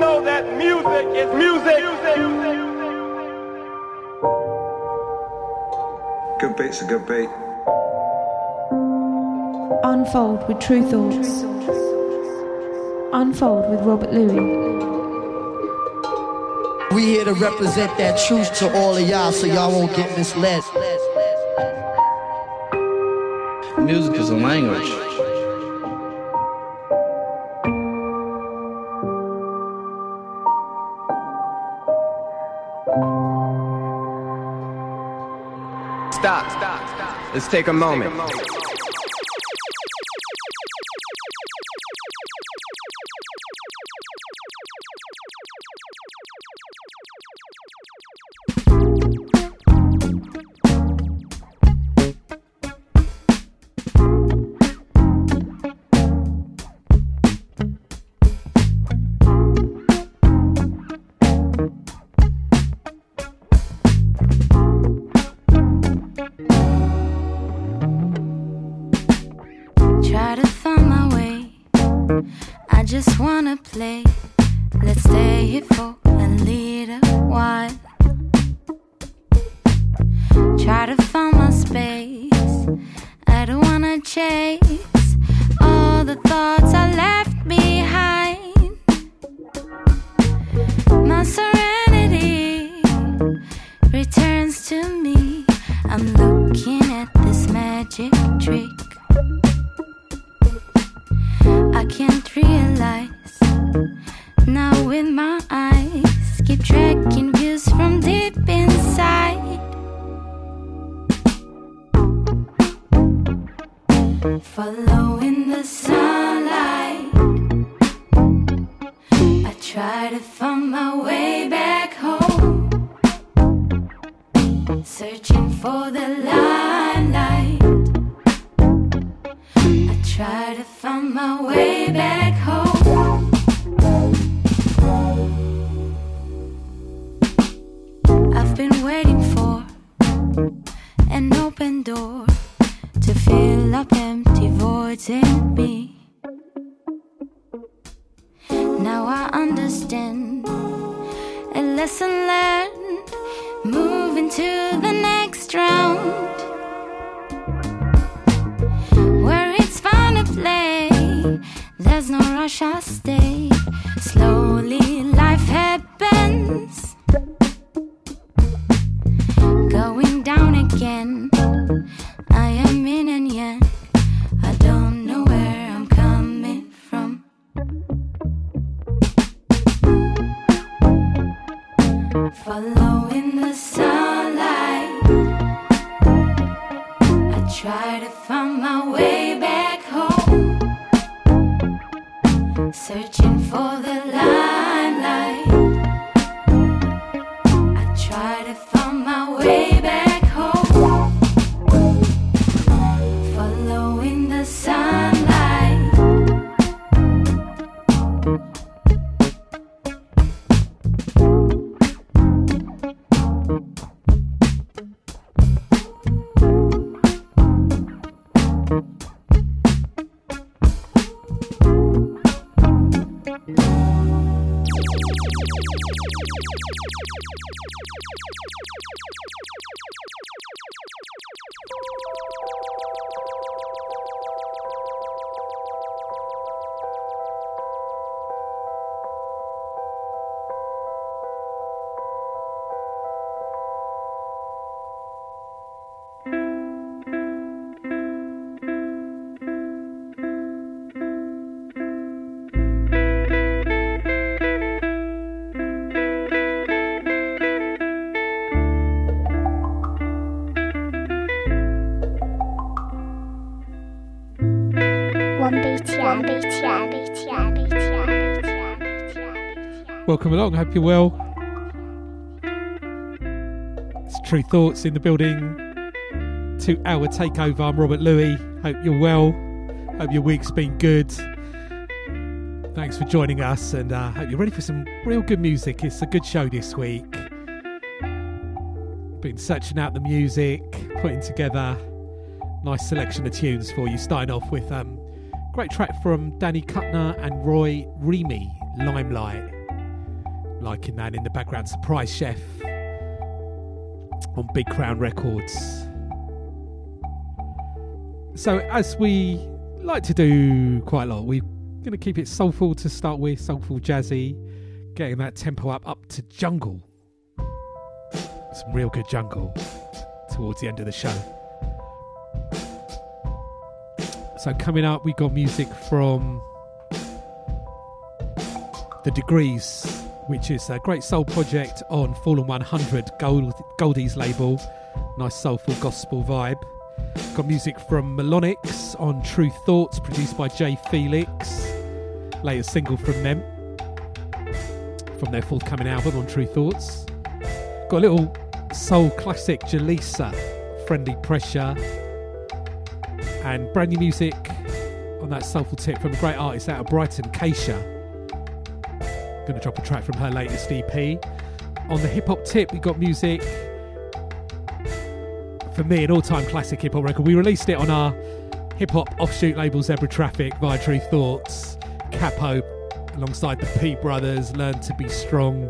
know that music is music. Good beat's a good beat. Unfold with Tru Thoughts. Unfold with Robert Luis. We here to represent that truth to all of y'all so y'all won't get misled. Music is a language. Let's take a moment. searching Welcome along. Hope you're well. It's Tru Thoughts in the building. Two hour takeover. I'm Robert Luis. Hope you're well. Hope your week's been good. Thanks for joining us, and uh, hope you're ready for some real good music. It's a good show this week. Been searching out the music, putting together nice selection of tunes for you. Starting off with um, great track from Danny Kuttner and Roy Reemy, Limelight. Liking that in the background, Surprise Chef on Big Crown Records. So, as we like to do quite a lot, we're going to keep it soulful to start with, soulful jazzy, getting that tempo up up to jungle. Some real good jungle towards the end of the show. So, coming up, we got music from The Degrees, which is a great soul project on Fallen 100 Gold, Goldie's label. Nice soulful gospel vibe. Got music from MELONYX on Tru Thoughts, produced by Jay Felix. Latest single from them, from their forthcoming album on Tru Thoughts. Got a little soul classic, Jhelisa, Friendly Pressure and brand new music on that soulful tip from a great artist out of Brighton, Keisha. Going to drop a track from her latest EP. On the hip hop tip, we got music for me, an all time classic hip hop record. We released it on our hip hop offshoot label Zebra Traffic via Tru Thoughts, Cappo, alongside the P Brothers, Learn to Be Strong.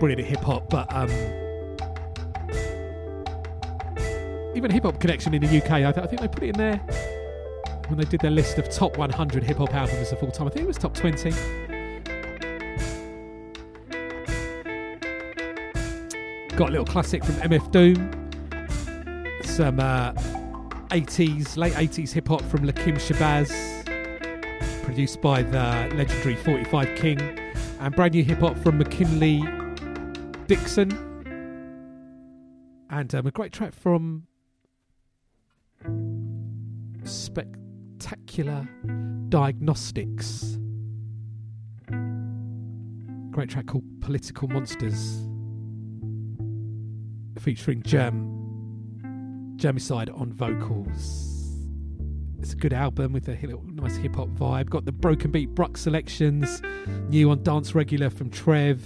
Brilliant hip hop, but um, even Hip Hop Connection in the UK, I, th- I, think they put it in there when they did their list of top 100 hip hop albums of all time. I think it was top 20. Got a little classic from MF Doom. Some uh, 80s, late 80s hip hop from Lakim Shabazz, produced by the legendary 45 King, and brand new hip hop from McKinley Dixon. And um, a great track from Spectacular Diagnostics. Great track called Political Monsters, featuring Germ Germicide on vocals. It's a good album with a nice hip hop vibe. Got the Broken Beat Bruk selections, new on Dance Regular from Trev,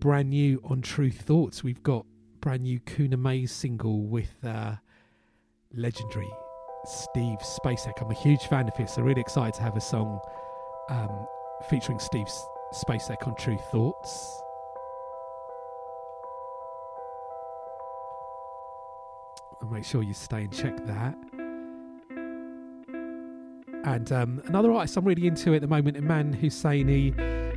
brand new on Tru Thoughts. We've got brand new Kuna Maze single with uh, legendary Steve Spacek. I'm a huge fan of his, so really excited to have a song um, featuring Steve Spacek on Tru Thoughts. And make sure you stay and check that. And um, another artist I'm really into at the moment, Iman Husseini,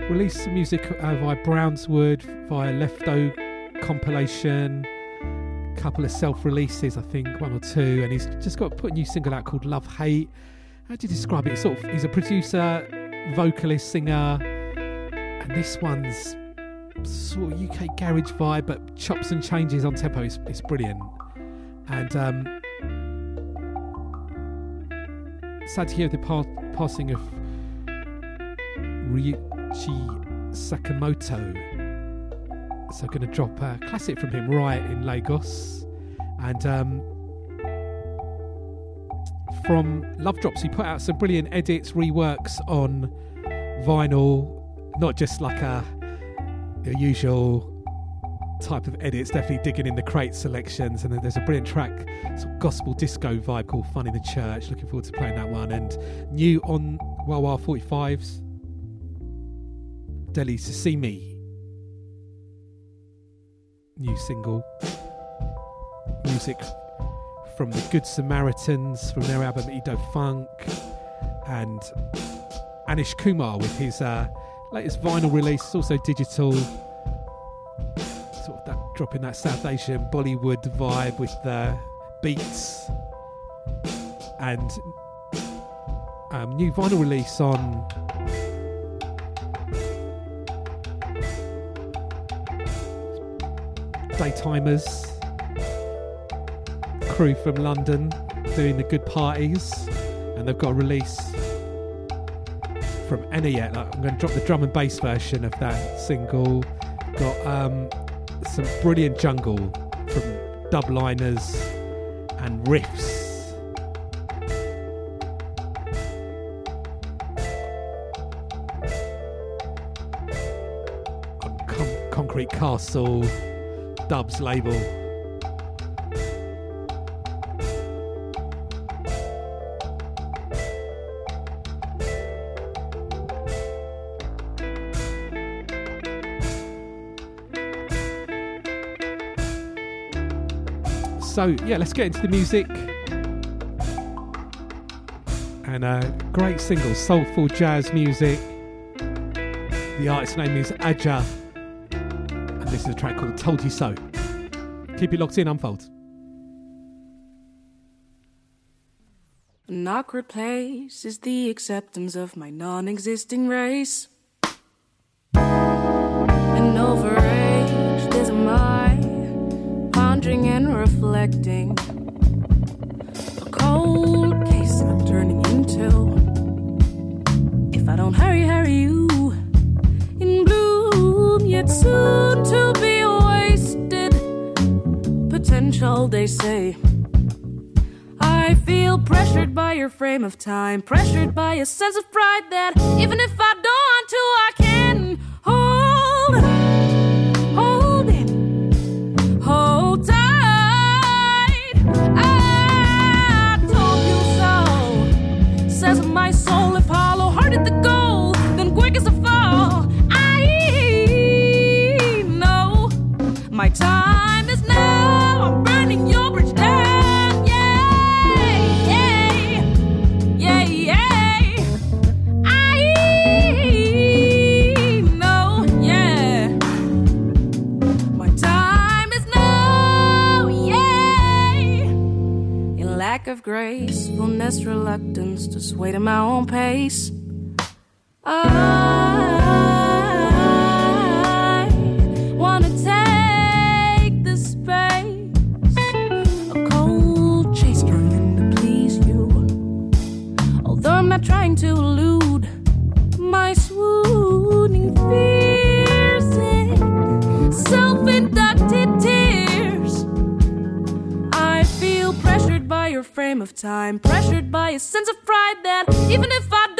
released some music uh, via Brownswood, via Lefto compilation, a couple of self releases, I think, one or two, and he's just got put a new single out called Love Hate. How do you describe it? Sort of, he's a producer, vocalist, singer, and this one's sort of UK garage vibe, but chops and changes on tempo. It's, it's brilliant. And um, sad to hear the pa- passing of Ryuichi Sakamoto so going to drop a classic from him, Riot in Lagos. And um, from Love Drops, he put out some brilliant edits, reworks on vinyl, not just like a, a usual type of edits, definitely digging in the crate selections. And then there's a brilliant track, sort of gospel disco vibe called Fun in the Church. Looking forward to playing that one. And new on Wah Wah 45s, Dele Sosimi new single. Music from the Good Samaritans from their album Edo Funk, and Anish Kumar with his uh, latest vinyl release, also digital dropping that South Asian Bollywood vibe with the beats and um, new vinyl release on Daytimers crew from London doing the good parties and they've got a release from Enayet I'm going to drop the drum and bass version of that single. Got um, some brilliant jungle from Dub-Liner and Riffz. Con- Concrete Castle, Dubs label. So, yeah, let's get into the music. And a great single, soulful jazz music. The artist's name is Adja. And this is a track called Told You So. Keep it locked in, unfold. An awkward place is the acceptance of my non existing race. And over and reflecting. A cold case I'm turning into. If I don't hurry, hurry you. In bloom, yet soon to be wasted. Potential, they say. I feel pressured by your frame of time, pressured by a sense of pride that even if I don't want to, I can't. gracefulness, reluctance to sway to my own pace. of time. Pressured by a sense of pride that even if I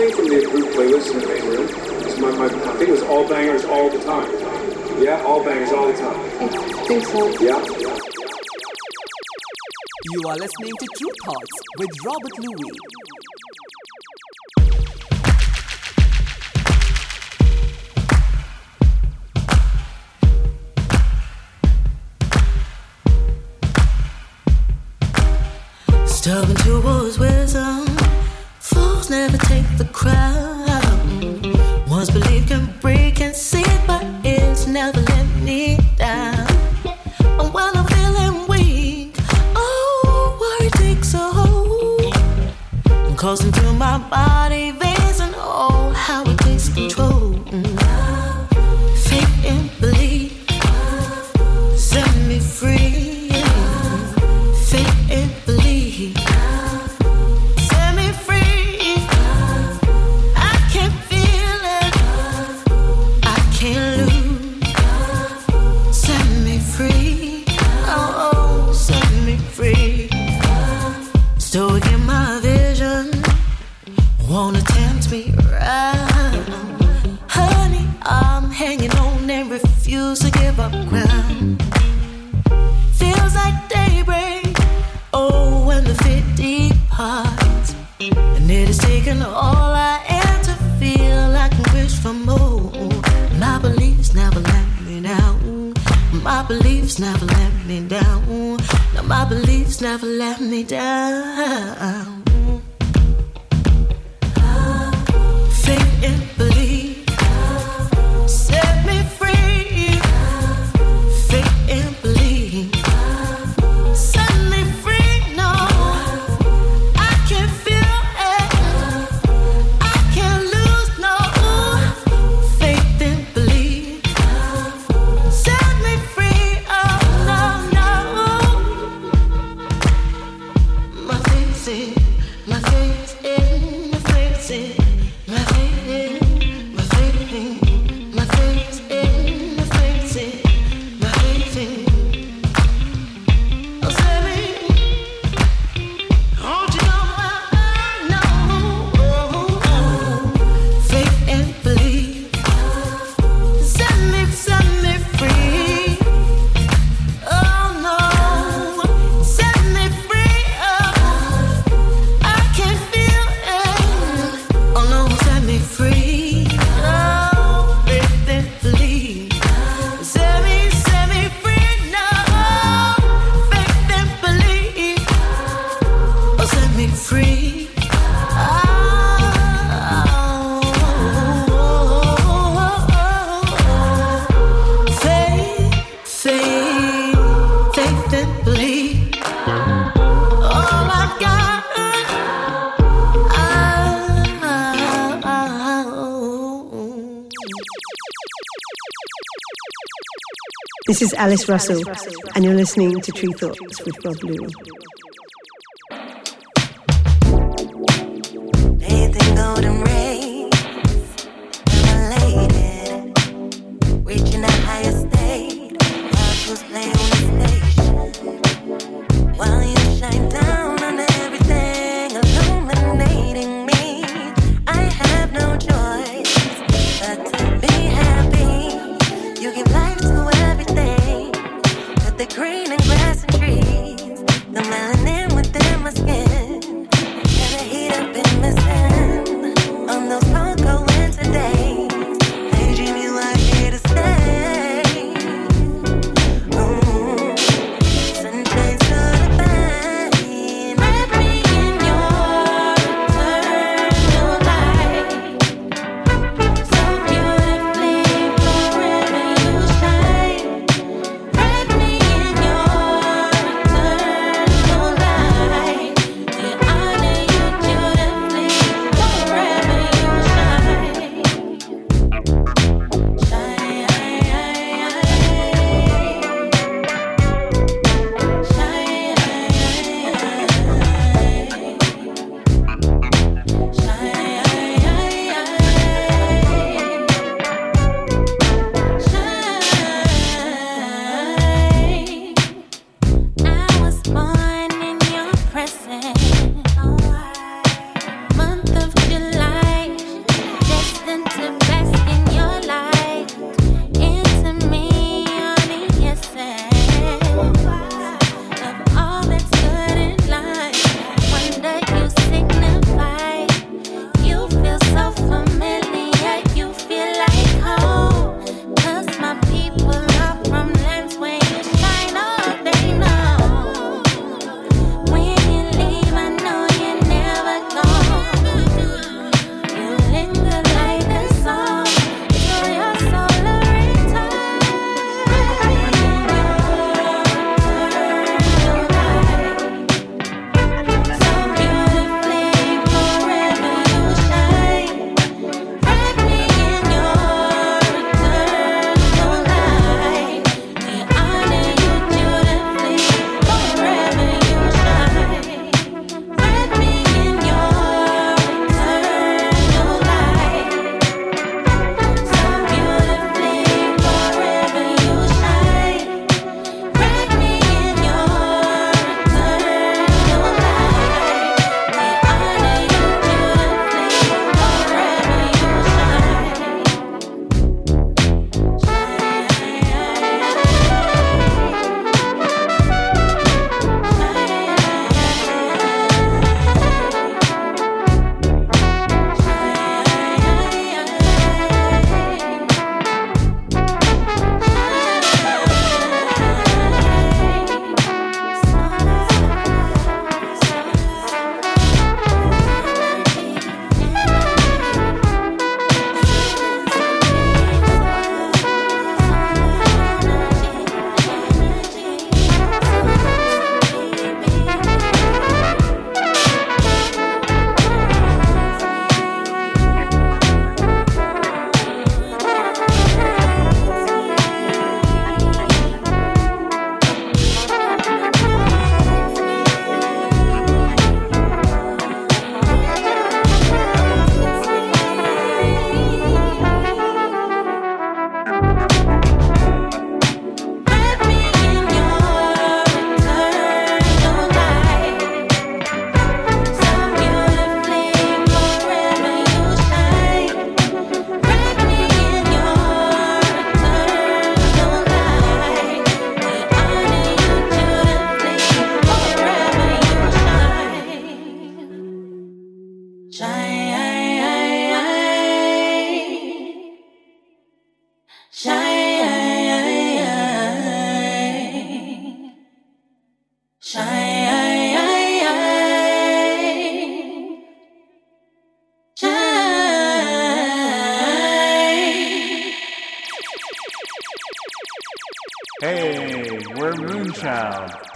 thing from the approved playlist in the main room is my, my, my thing was all bangers all the time. Yeah, all bangers all the time. I think so. Yeah. You are listening to Tru Thoughts with Robert Luis. Stubborn towards wisdom never take the crown. Once belief can break and see but it's never let me down. And while I'm feeling weak, oh, worry takes a hold and calls into my body veins and oh, how This is Alice Russell, and you're listening to Tru Thoughts with Bob Lewis.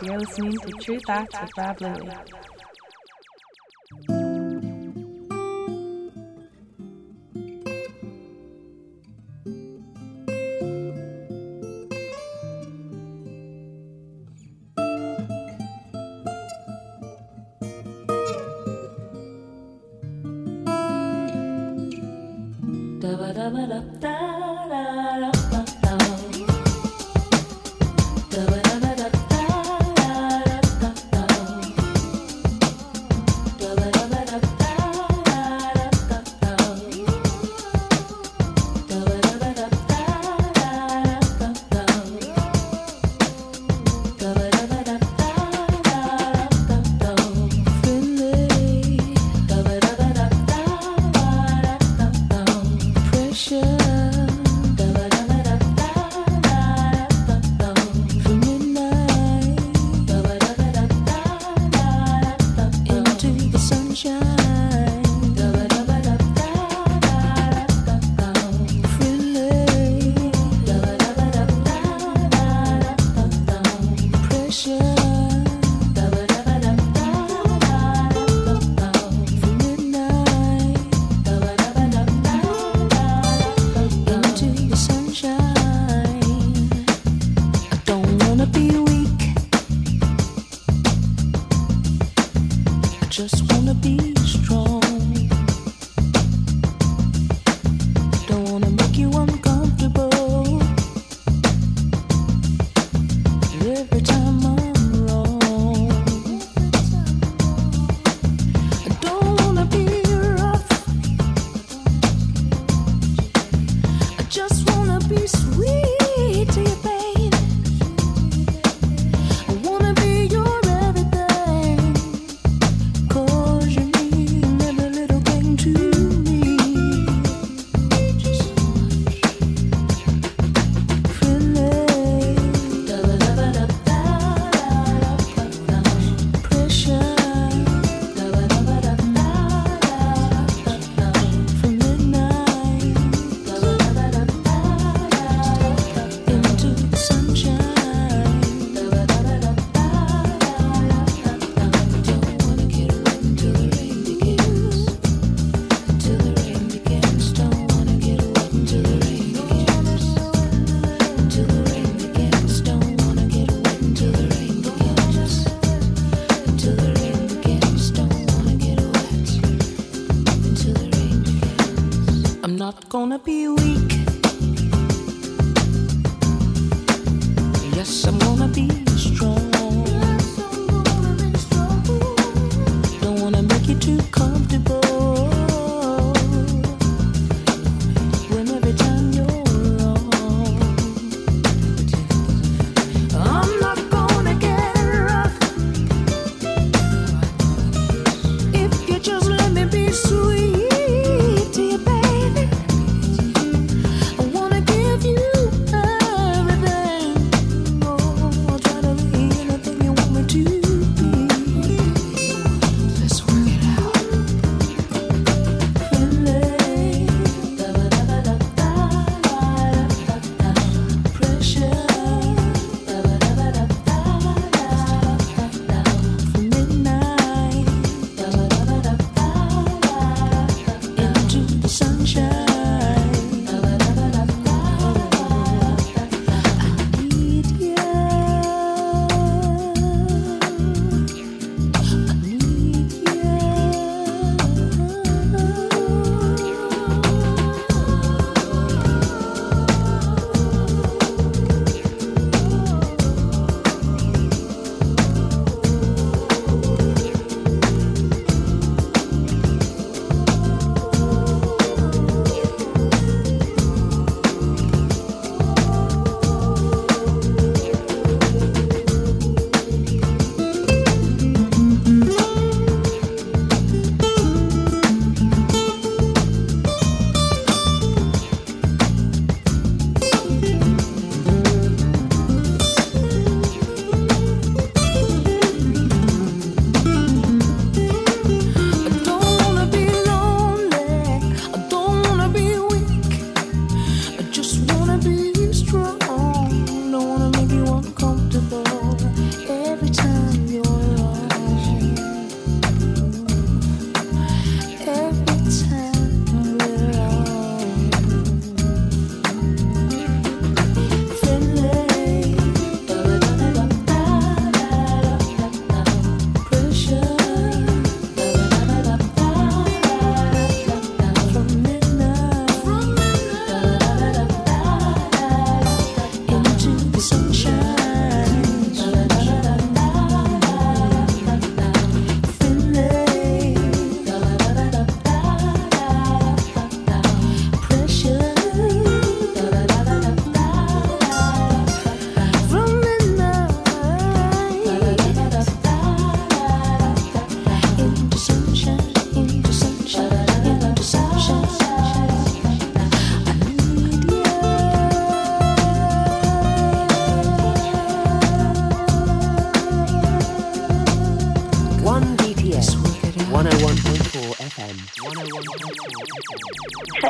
You're listening to Tru Thoughts with Rob Louie.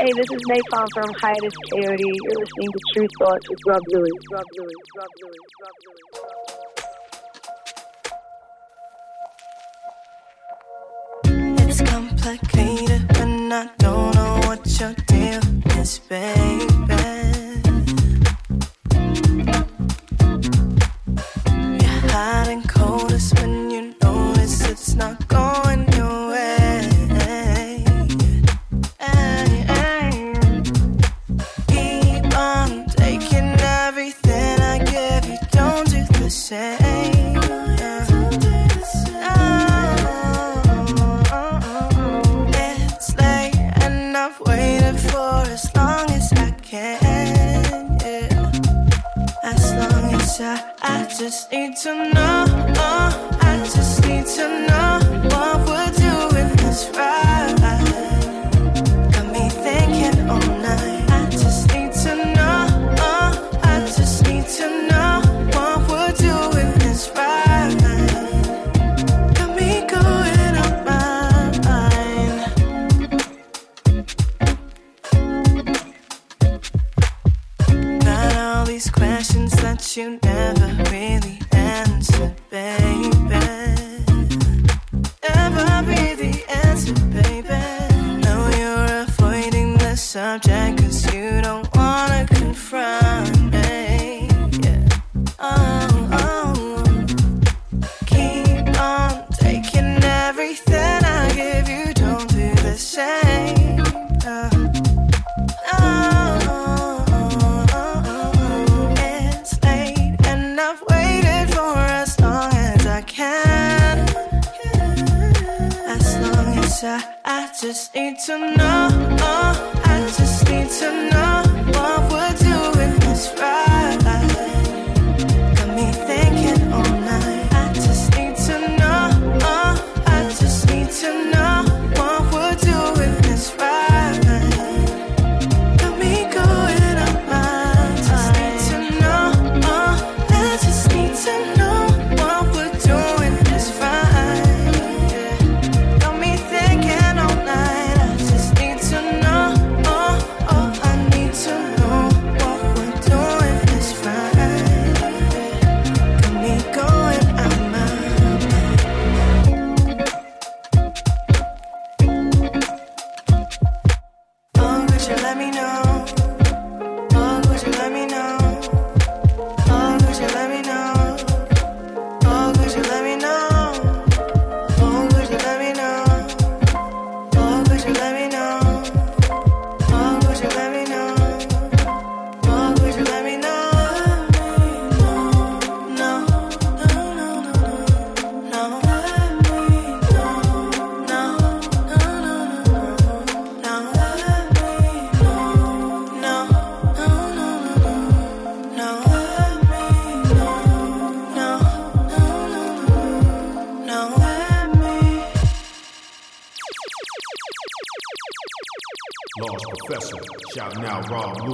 Hey, this is Nai Palm from Hiatus Kaiyote. You're listening to Tru Thoughts with Rob Louie. Rob Louie. Rob Louie. Rob Louie. It's complicated when I don't know what your deal is, babe. just need to know. Uh, I just need to know what we're doing. That's right.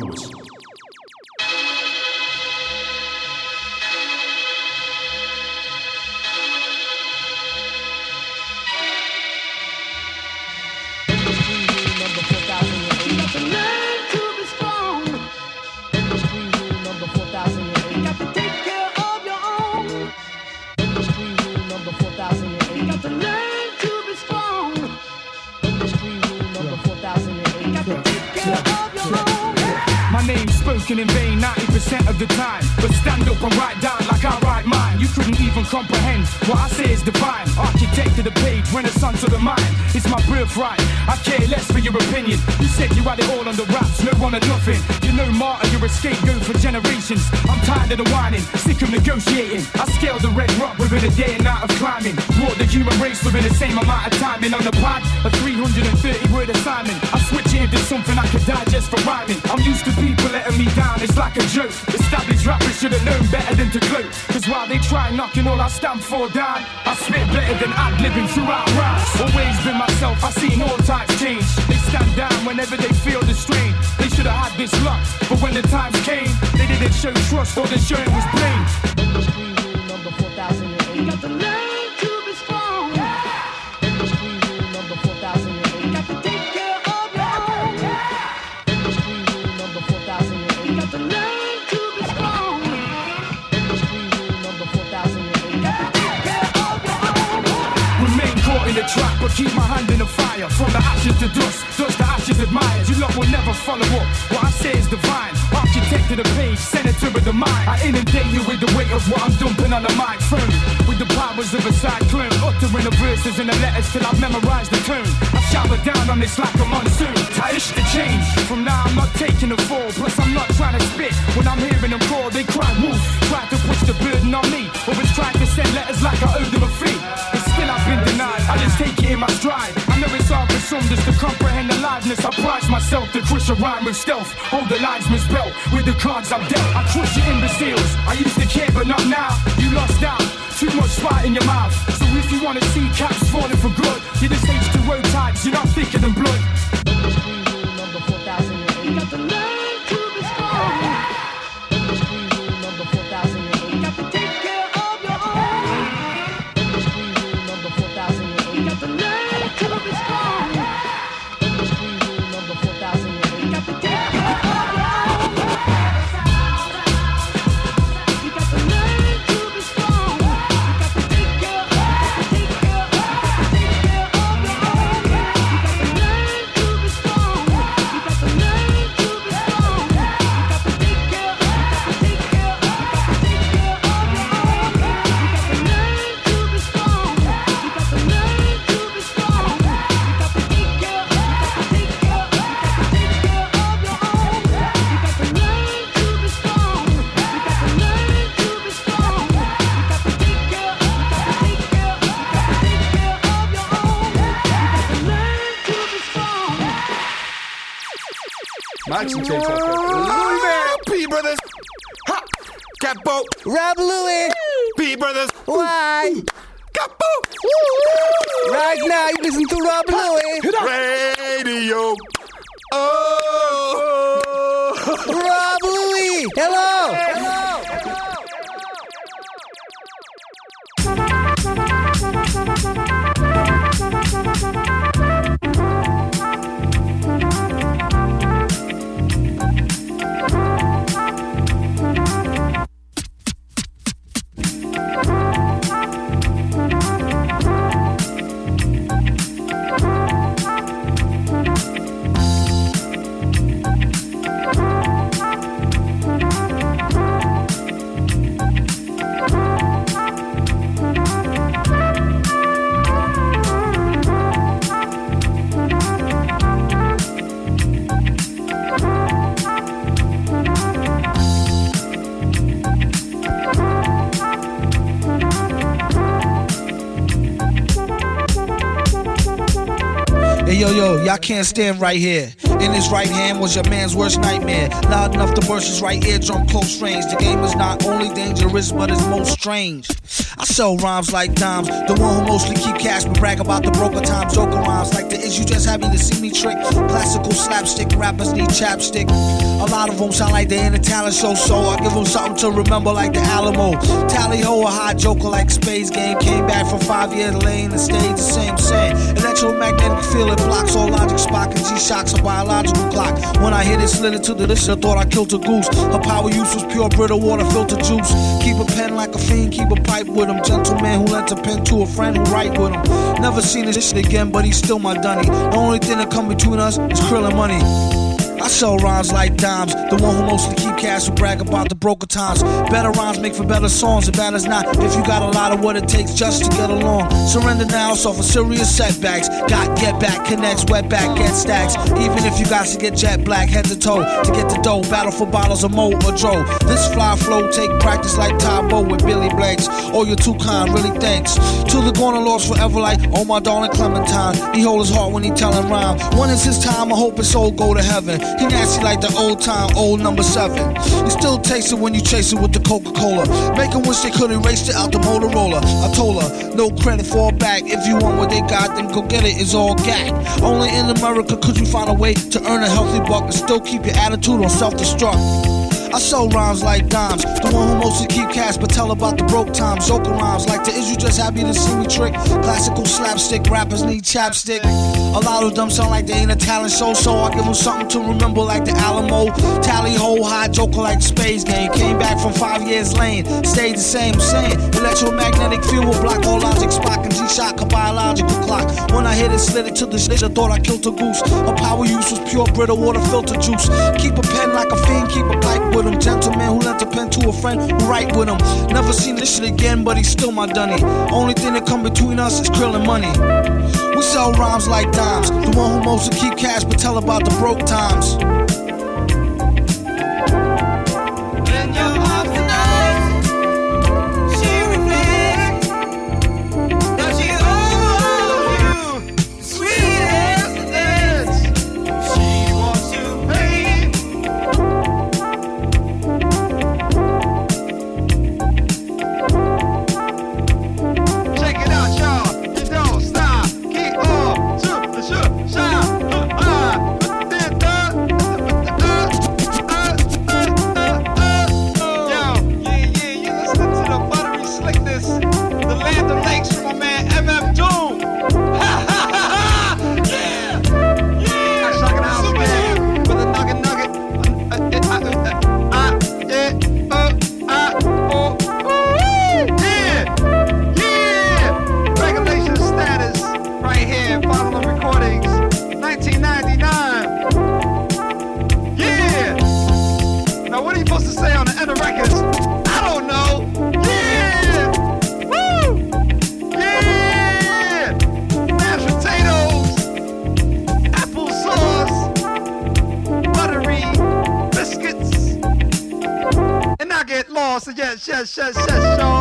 Lewis. on the a 330 word assignment. I switch it into something I can digest for rhyming. I'm used to people letting me down, it's like a joke. Established rappers should have known better than to gloat. Cause while they try knocking all I stand for down, I spit better than ad living throughout rhymes. Always been myself, I've seen all types change. They stand down whenever they feel the strain. They should have had this luck, but when the times came, they didn't show trust, or the journey was plain. Keep my hand in the fire. From the ashes to dust, dust to ashes admired. You lot will never follow up. What I say is divine. Architect of the page, senator of the mind. I inundate you with the weight of what I'm dumping on the mic. Firm with the powers of a cyclone. Uttering the verses and the letters till I've memorized the tune. I shower down on this like a monsoon. Tight to change. From now I'm not taking the fall. Plus I'm not trying to spit. When I'm hearing them call, they cry wolf. Try to push the burden on me. Always trying to send letters like I owe them a fee. Still I've been denied. I just take it in my stride. I know it's hard for some just to comprehend the liveness. I prize myself to crush a rhyme with stealth. Hold the lines misspelled with the cards I'm dealt. I crush your imbeciles. I used to care, but not now. You lost out. Too much spite in your mouth. So if you wanna see caps falling for good, you're the stage H2O types. You're not thicker than blood. Maxi takes out Louis Bear, P Brothers, ha, Cappo, Rob Luis, P Brothers, why? Cappo, right now you listen to Rob Luis, radio. Oh, Rob Luis, hello. Hey yo yo, y'all can't stand right here. In his right hand was your man's worst nightmare. Loud enough to burst his right eardrum close range. The game is not only dangerous, but it's most strange. I sell rhymes like dimes, the one who mostly keep cash but brag about the broker times. Joker rhymes like the is you just happy to see me trick. Classical slapstick rappers need chapstick. A lot of them sound like they're in a talent show, so I give them something to remember like the Alamo. Tally ho, a hot joker like Space Game. Came back from five years lane and stayed the same set. Electromagnetic field, it blocks all logic, Spock and G-Shocks a biological clock. When I hit it, slid it to the list, I thought I killed a goose. Her power use was pure Brita water filter juice. Keep a pen like a fiend, keep a pipe with him. Gentleman who lent a pen to a friend who write with him. Never seen this shit again, but he's still my dunny. The only thing that come between us is krill money. I sell rhymes like dimes. The one who mostly keep cash and brag about the broker times. Better rhymes make for better songs. If bad as not, if you got a lot of what it takes just to get along. Surrender now, suffer serious setbacks. Got get back, connects, wet back, get stacks. Even if you got to get jet black, head to toe to get the dough. Battle for bottles of mo or dro. This fly flow take practice like Tae Bo with Billy Blanks. Oh, you're too kind, really thanks. To the corner lost forever like oh my darling Clementine. He hold his heart when he tellin' rhyme. When is his time? I hope his soul go to heaven. He nasty like the old time, old number seven. You still taste it when you chase it with the Coca Cola. Make Make 'em wish they could erase it out the Motorola. I told her, no credit for a bag. If you want what they got, then go get it. It's all gag. Only in America could you find a way to earn a healthy buck and still keep your attitude on self destruct. I sell rhymes like dimes. The one who mostly keep cash but tell about the broke times. Joker rhymes like the is you just happy to see me trick? Classical slapstick rappers need chapstick. A lot of them sound like they ain't a talent show, so I give them something to remember like the Alamo. Tally ho high joker like the space game. Came back from five years lane, stayed the same, same. Electromagnetic field will block all logic, Spock and G-Shock, a biological clock. When I hit it, slid it to the shit, I thought I killed a goose. Her power use was pure Brita water filter juice. Keep a pen like a fiend, keep a pipe with him. Gentleman who lent a pen to a friend who write with him. Never seen this shit again, but he's still my dunny. Only thing that come between us is krill and money. We sell rhymes like dimes. The one who mostly keep cash but tell about the broke times. Yes, yes, yes, yes.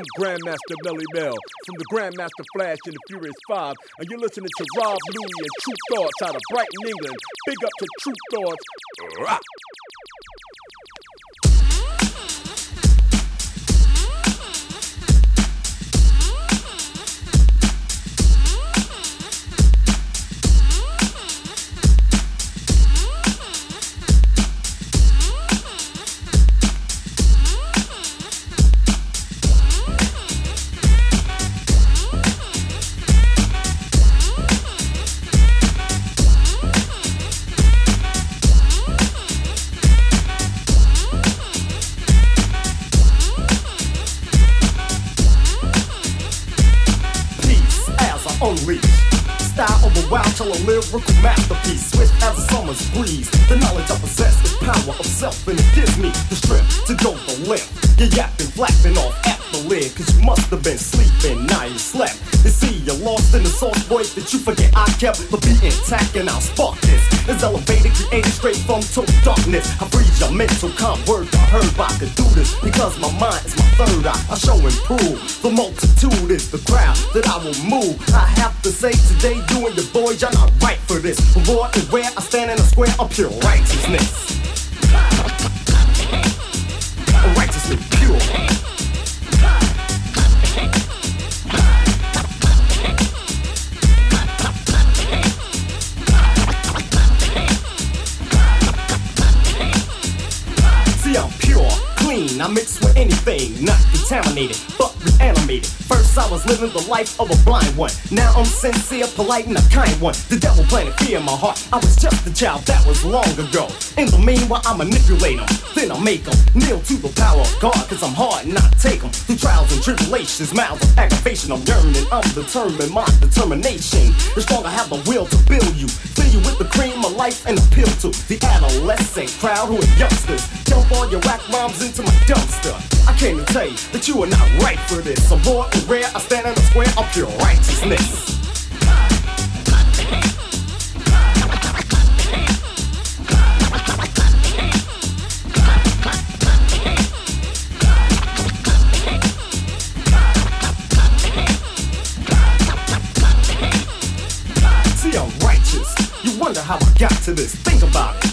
I'm Grandmaster Melle Mel from the Grandmaster Flash and the Furious Five, and you're listening to Rob Luis and Tru Thoughts out of Brighton, England. Big up to Tru Thoughts. Must have been sleeping, now you slept. You see, you're lost in the sauce, boy, that you forget I kept the beat intact, and I'll spark this. It's elevated, created straight from total darkness. I freeze your mental calm word I heard, I could do this because my mind is my third eye. I show and prove the multitude is the crowd that I will move. I have to say today, you and your boys, y'all not right for this. Raw and where I stand in a square of pure righteousness. Contaminated, but reanimated. First, I was living the life of a blind one. Now I'm sincere, polite, and a kind one. The devil planted fear in my heart. I was just a child that was long ago. In the meanwhile, I manipulate them. Then I make them kneel to the power of God, cause I'm hard and I take them through trials and tribulations, miles of aggravation. I'm yearning, I'm determined, my determination is strong. I have the will to build you, fill you with the cream of life and appeal to the adolescent crowd who are youngsters. Dump all your whack rhymes into my dumpster. I came to tell you that you are not right for this. I'm and rare, I stand in the square of pure righteousness. See, I'm righteous. You wonder how I got to this. Think about it.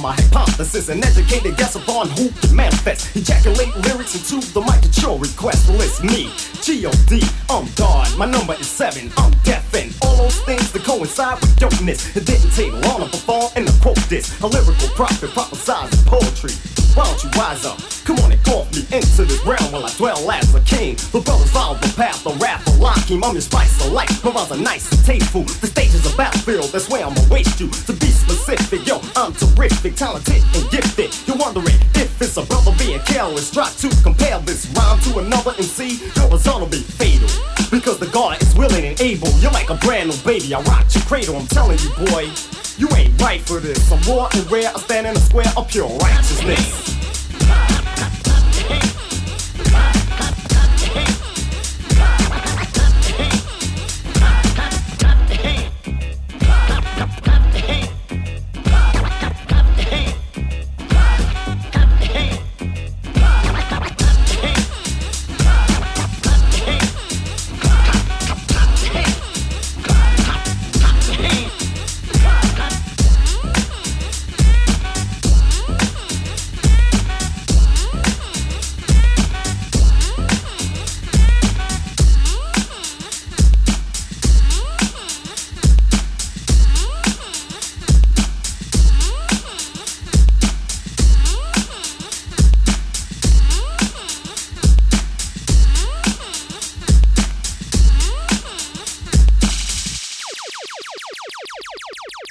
My hypothesis, an educated guess upon who can manifest. Ejaculate lyrics into the mic at your request. It's me, G.O.D. I'm God. My number is seven. I'm deaf and all those things that coincide with dopeness. It didn't take long to perform and to quote this. A lyrical prophet prophesies poetry. Why don't you rise up? Come on and call me into this realm while I dwell as a king. The brothers follow the path, the wrath of Lakim. I'm your spice of life. My rhymes are nice and tasteful. The stage is a battlefield, that's where I'ma waste you. To be specific, yo, I'm terrific, talented and gifted. You're wondering if it's a brother being careless. Try to compare this rhyme to another MC. Your result will be fatal. Because the God is willing and able. You're like a brand new baby. I rock your cradle. I'm telling you, boy. You ain't right for this. I'm raw and rare. I stand in a square of pure righteousness.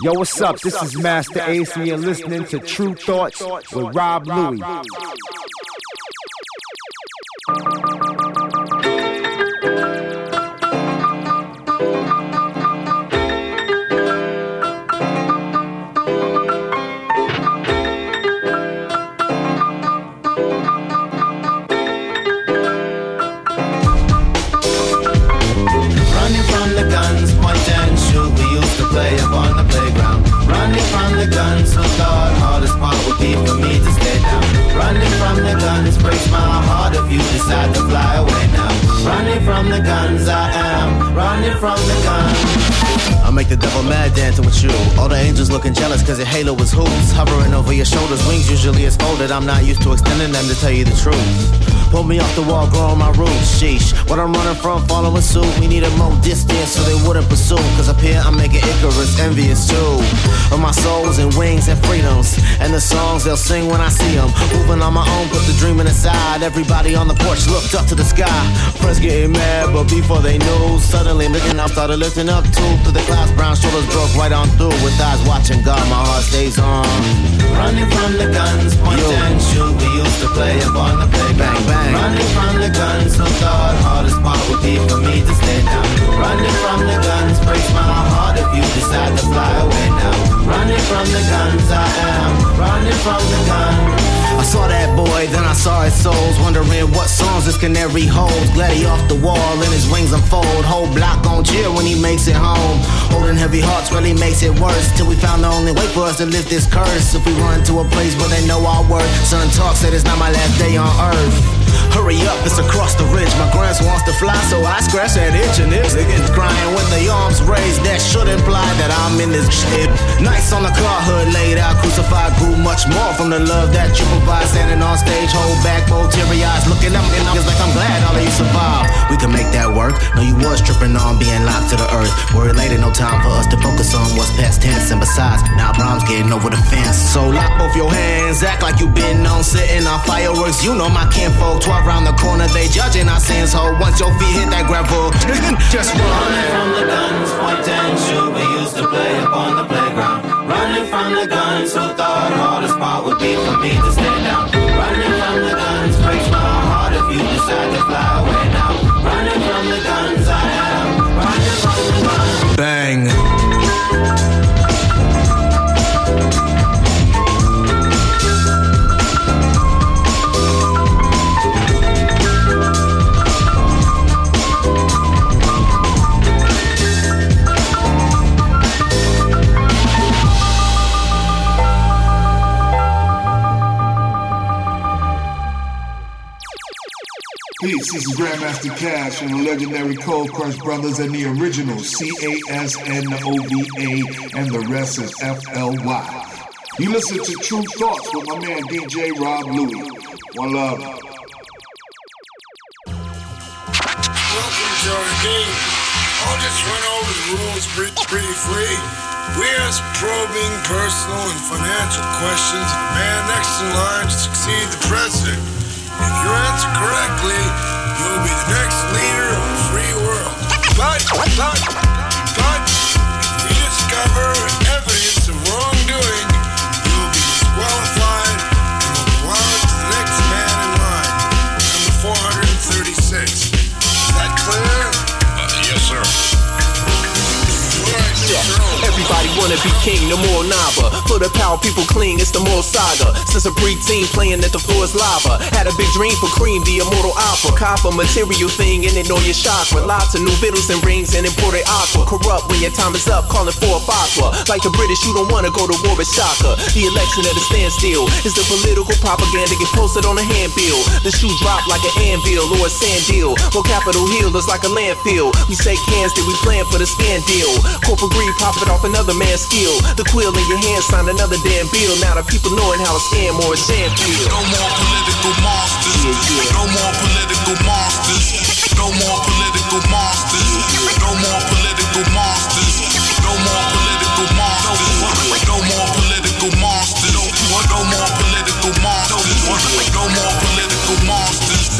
Yo, what's up? This is Masta Ace, and you're listening to Tru Thoughts with Rob Luis. Decide to fly away now. Running from the guns, I am running from the guns. I'll make the devil mad dancing with you. All the angels looking jealous cause your halo was hoops. Hovering over your shoulders, wings usually is folded. I'm not used to extending them to tell you the truth. Pull me off the wall, growing my roots. Sheesh, what I'm running from, following suit. We needed more distance so they wouldn't pursue. Cause up here I'm making Icarus envious too. Of my souls and wings and freedoms. And the songs they'll sing when I see them. Moving on my own, put the dreaming aside. Everybody on the porch looked up to the sky. Friends getting mad, but before they knew, suddenly looking up, started lifting up too. Through the clouds, brown shoulders broke right on through. With eyes watching God, my heart stays on. Running from the guns, point and shoot. We used to play up on the playground. Bang, bang. Running from the guns, who thought hardest part would be for me to stay down. Running from the guns breaks my heart if you decide to fly away now. Running from the guns, I am running from the guns. I saw that boy, then I saw his souls, wondering what songs this canary holds. Glad he off the wall and his wings unfold. Whole block gon' cheer when he makes it home. Holding heavy hearts really makes it worse. Till we found the only way for us to lift this curse. If we run to a place where they know our worth. Son talks said it's not my last day on earth. Hurry up, it's across the ridge. My grands wants to fly, so I scratch that itch and it's against crying with the arms raised. That should imply that I'm in this shit. Nights on the car hood, laid out, crucified, grew much more from the love that you provide. Standing on stage, hold back, both teary eyes, looking up and it's like I'm glad all of you survived. We can make that work. No, you was tripping on being locked to the earth. Worry later, no time for us to focus on what's past tense. And besides, now problems getting over the fence. So lock both your hands, act like you been on sitting on fireworks. You know my kinfolk, 12 round the corner, they judging our sins. Ho, once your feet hit that gravel, just run. Running from the guns, point and shoot. We used to play up on the playground. Running from the guns, who thought hardest part would be for me to stay this is Grandmaster Caz from the legendary Cold Crush Brothers and the original C-A-S-N-O-V-A and the rest is F-L-Y. You listen to Tru Thoughts with my man DJ Rob Luis. One love. Welcome to our game. I'll just run over the rules pretty free. We ask probing personal and financial questions of the man next in line to succeed the president. If you answer correctly, you'll be the next leader of the free world. But, but, but, we discover Everybody wanna be king, no more Naba. For the power people cling, it's the more saga. Since a preteen playing at the floor is lava. Had a big dream for cream, the immortal opera. Copper material thing and ignore your chakra. Lots of new vittles and rings and imported aqua. Corrupt when your time is up, calling for a fatwa. Like the British, you don't wanna go to war with Shaka. The election at a standstill is the political propaganda get posted on a handbill. The shoe drop like an anvil or a sand deal. Well, Capitol Hill is like a landfill. We shake hands, then we plan for the stand deal. Corporate greed profit off another man's skill. The quill in your hand signed another damn bill. Now the people knowing how a scam or a sham feel. No more political monsters. Yeah. No more political monsters. No more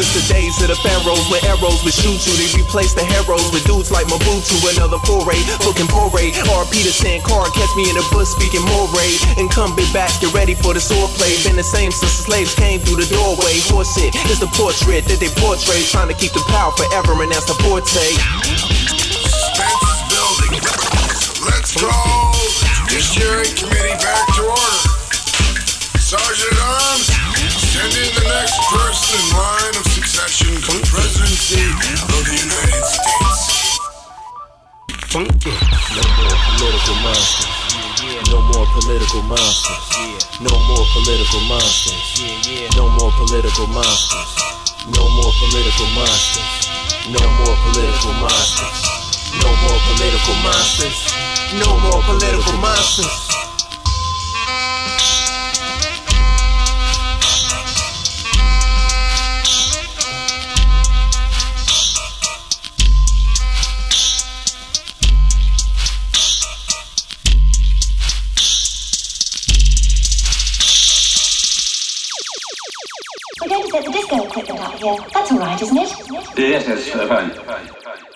Since the days of the pharaohs when arrows would shoot you, they replaced the heroes with dudes like Mobutu. Another foray, looking porray. Eh? R.P. to Sankara, catch me in the bush speaking moray. Eh? Incumbent backs, get ready for the sword play. Been the same since the slaves came through the doorway. Horse shit is the portrait that they portray, trying to keep the power forever, and that's the forte. Let's call the Judiciary Committee back to order. Sergeant Arms, send in the next person in line of succession to the presidency of the United States. No more political monsters. No more political monsters. No more political monsters. No more political monsters. No more political monsters. No more political monsters. No more political monsters. No more political monsters. go equipment out here. That's all right, isn't it? Yes, it's fine.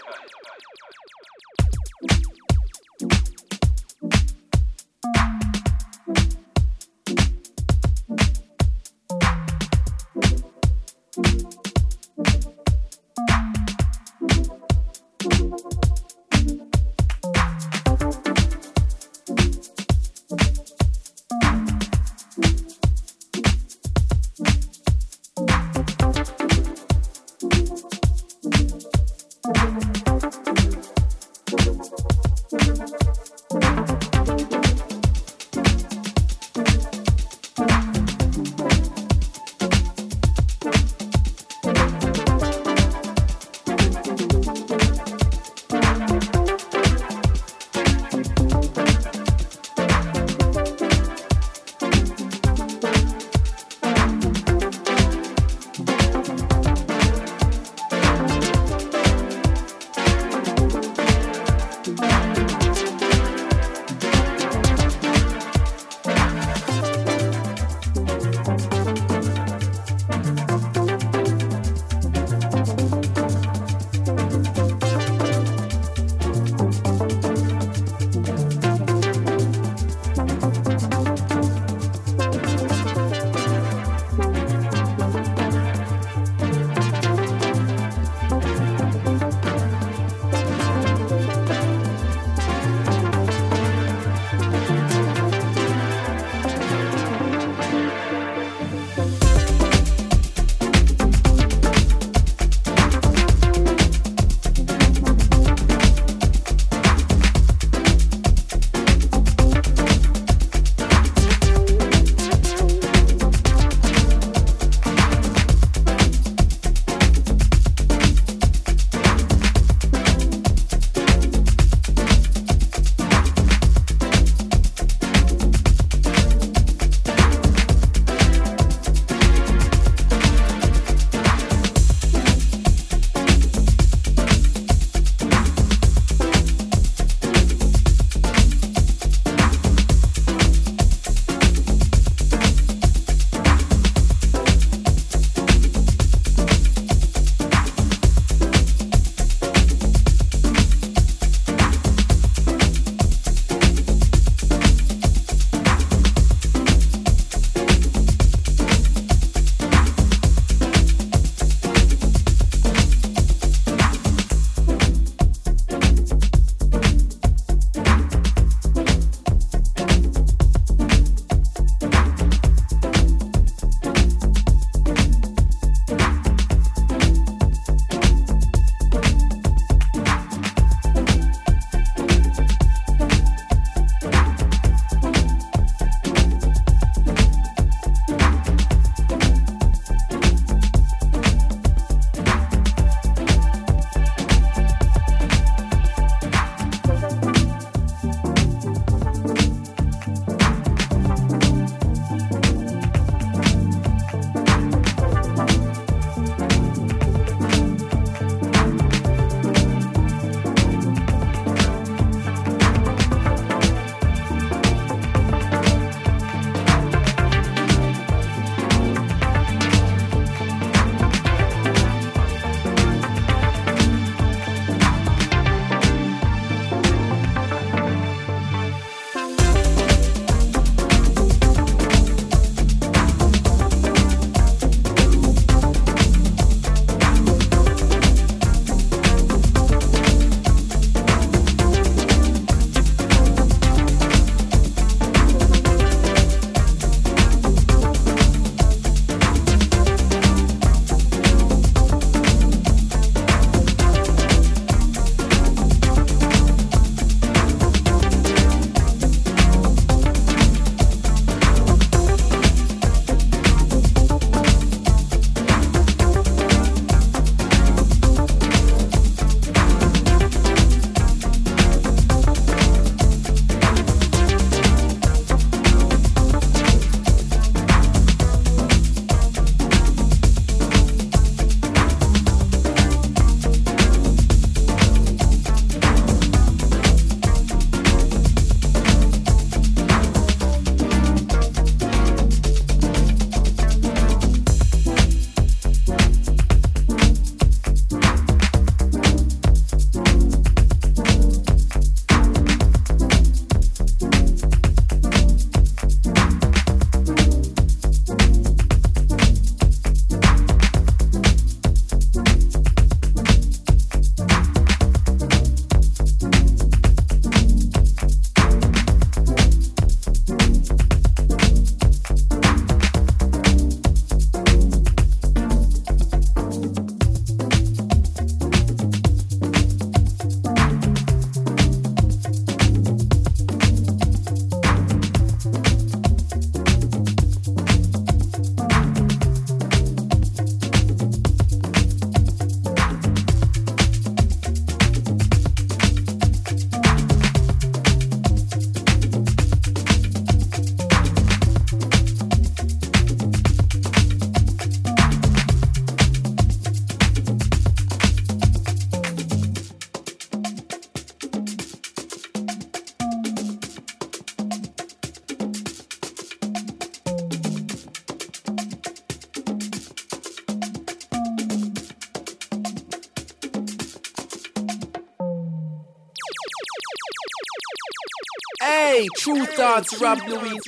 Tru Thoughts, Rob Luis.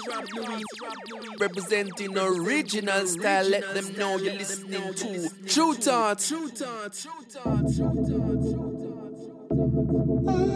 Representing original style, let them know you're listening to Tru Thoughts. Tru Thoughts. Tru Thoughts. Tru Thoughts. One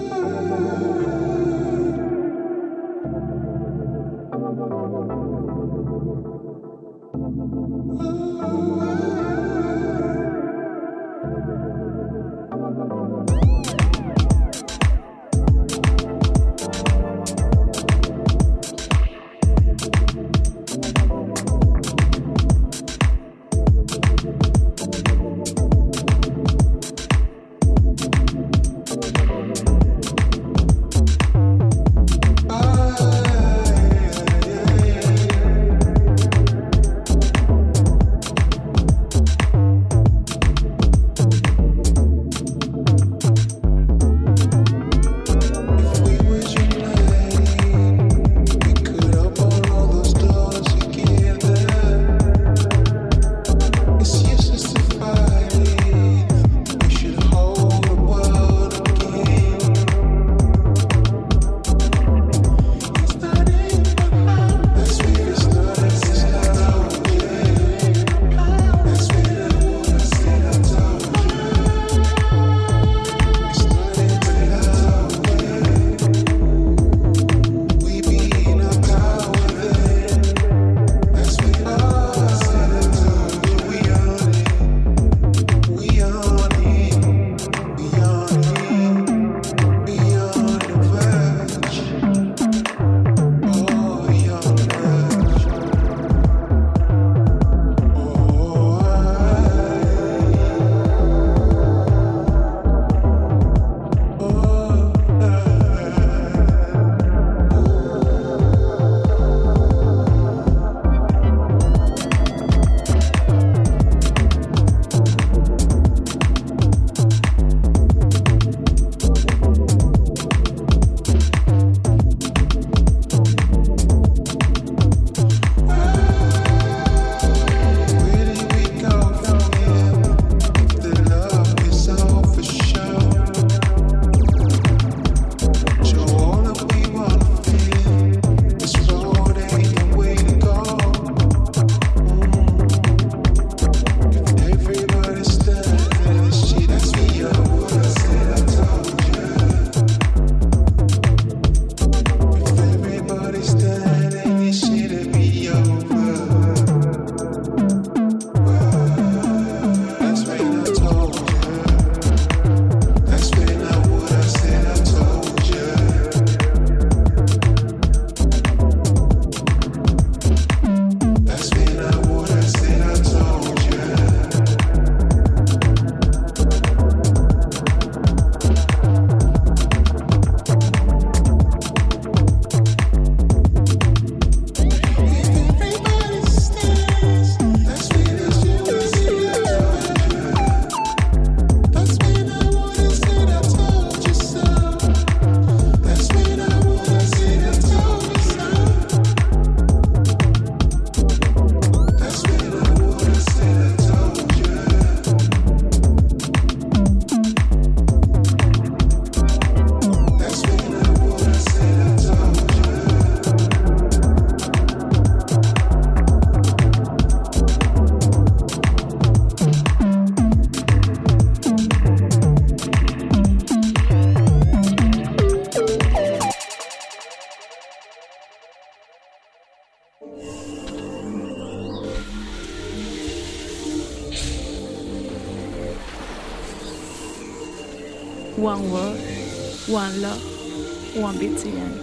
one love, one BTN.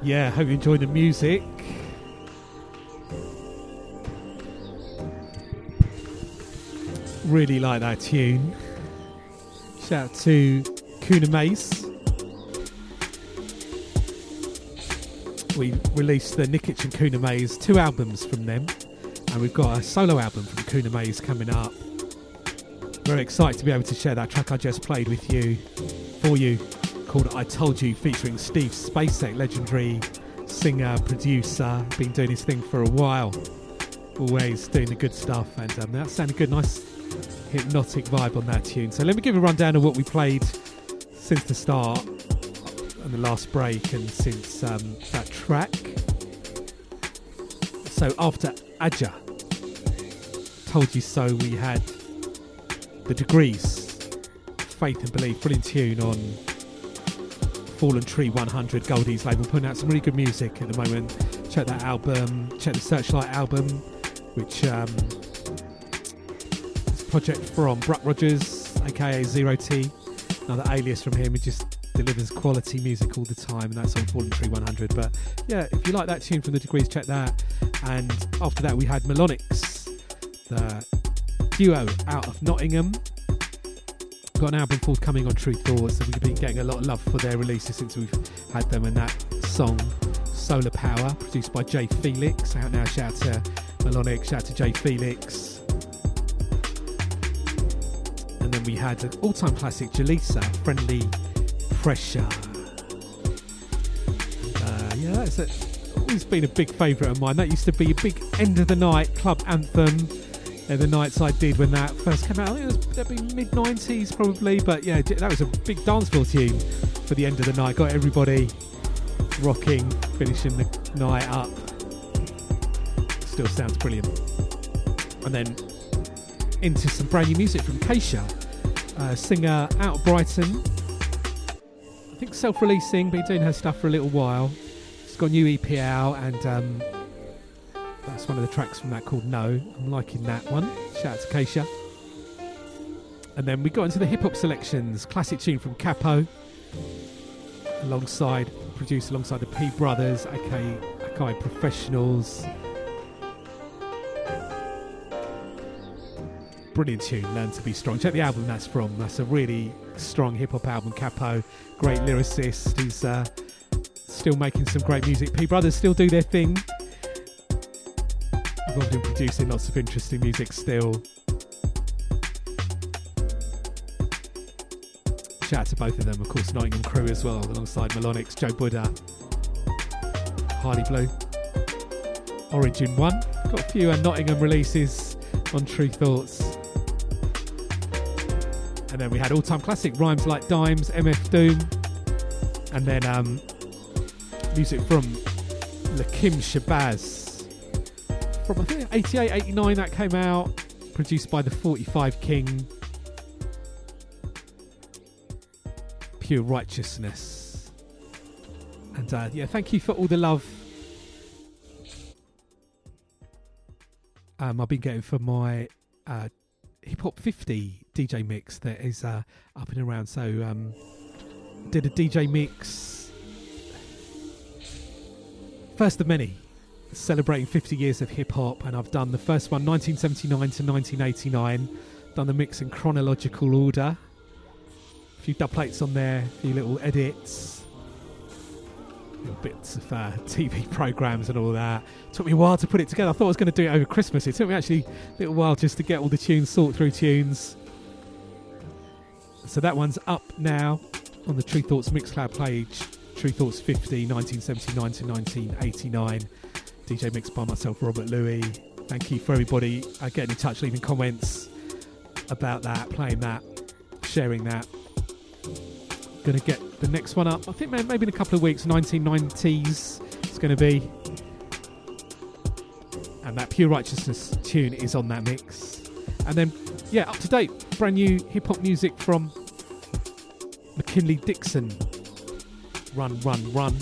Yeah, hope you enjoyed the music. Really like that tune. Shout out to Kuna Maze. We released the Nikitch and Kuna Maze, two albums from them, and we've got a solo album from Kuna Maze coming up. Very excited to be able to share that track I just played with you, for you, called I Told You, featuring Steve Spacek, legendary singer, producer, been doing his thing for a while. Always doing the good stuff, and um, that sounded good. Nice hypnotic vibe on that tune. So let me give a rundown of what we played since the start and the last break and since um, that track. So after Adja, Told You So, we had The Degrees, Faith and Belief, full in tune on Fallen Tree 100 Goldie's label, putting out some really good music at the moment. Check that album, check the Searchlight album, which um, is a project from Bruck Rogers, aka Zero T, another alias from him. He just delivers quality music all the time, and that's on Fallen Tree 100. But yeah, if you like that tune from the Degrees, check that. And after that, we had MELONYX, the duo out of Nottingham. Got an album forthcoming on Tru Thoughts, and we've been getting a lot of love for their releases since we've had them. And that song, Solar Power, produced by Jay Felix. Out now, shout out to MELONYX, shout out to Jay Felix. And then we had an all time classic, Jhelisa, Friendly Pressure. Uh, yeah, that's a, always been a big favourite of mine. That used to be a big end of the night club anthem. Uh, the nights I did when that first came out, I think it was that'd be mid 90s probably, but yeah, that was a big dance floor tune for the end of the night. Got everybody rocking, finishing the night up. Still sounds brilliant. And then into some brand new music from Keisha, uh, singer out of Brighton. I think self-releasing, been doing her stuff for a little while. Got new EP out, and um, that's one of the tracks from that called No. I'm liking that one. Shout out to Keisha. And then we got into the hip hop selections. Classic tune from Cappo, alongside produced alongside the P Brothers, aka Akai Professionals. Brilliant tune, Learn to Be Strong. Check the album that's from. That's a really strong hip hop album. Cappo, great lyricist He's uh, still making some great music. P Brothers still do their thing. Involved in producing lots of interesting music still. Shout out to both of them, of course, Nottingham Crew as well, alongside MELONYX, Joe Buddha, Harley Blue. Origin 1. Got a few uh, Nottingham releases on Tru Thoughts. And then we had all time classic rhymes like Dimes, MF Doom, and then um, music from Lakim Shabazz. From I think 88, 89 that came out, produced by the 45 King. Pure Righteousness. And uh, yeah, thank you for all the love um, I've been getting for my uh, Hip Hop 50 DJ mix that is uh, up and around. So, um, did a DJ mix, first of many, celebrating 50 years of hip hop, and I've done the first one 1979 to 1989. Done the mix in chronological order. A few dub plates on there, a few little edits, little bits of uh, TV programs and all that. Took me a while to put it together. I thought I was going to do it over Christmas. It took me actually a little while just to get all the tunes, sort through tunes. So that one's up now on the Tru Thoughts Mixcloud page. Tru Thoughts 50, 1979 to 1989. DJ mixed by myself, Robert Luis. Thank you for everybody uh, getting in touch, leaving comments about that, playing that, sharing that. To get the next one up. I think maybe in a couple of weeks, 1990s. It's to be. And that Pure Righteousness tune is on that mix. And then, yeah, up to date, brand new hip hop music from McKinley Dixon. Run, run, run.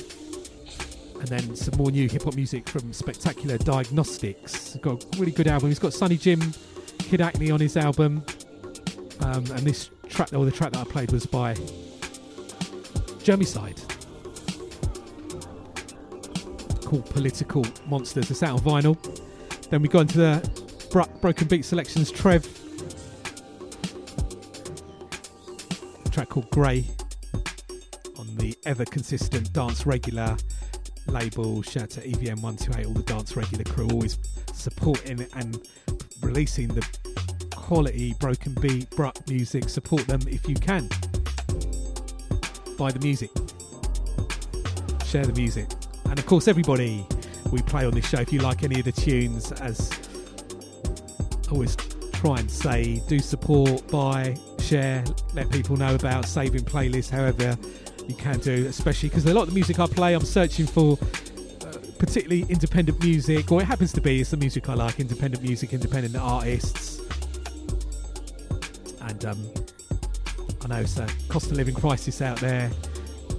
And then some more new hip hop music from Spectacular Diagnostics. Got a really good album. He's got Sonny Jim, Kid Acne on his album. Um, and this track, or the track that I played was by Germicide called Political Monsters. It's out on vinyl. Then we go into the Bro- Broken Beat Selections Trev. Track called Grey ever consistent Dance Regular label. Shout out to E EVM 128, all the Dance Regular crew, always supporting and releasing the quality Broken Beat, Bruk music. Support them if you can buy the music, share the music, and of course, everybody we play on this show. If you like any of the tunes, as always try and say do support, buy, share, let people know about saving playlists, however you can do, especially because a lot of the music I play, I'm searching for uh, particularly independent music, or it happens to be it's the music I like, independent music, independent artists. And um, I know it's a cost of living crisis out there,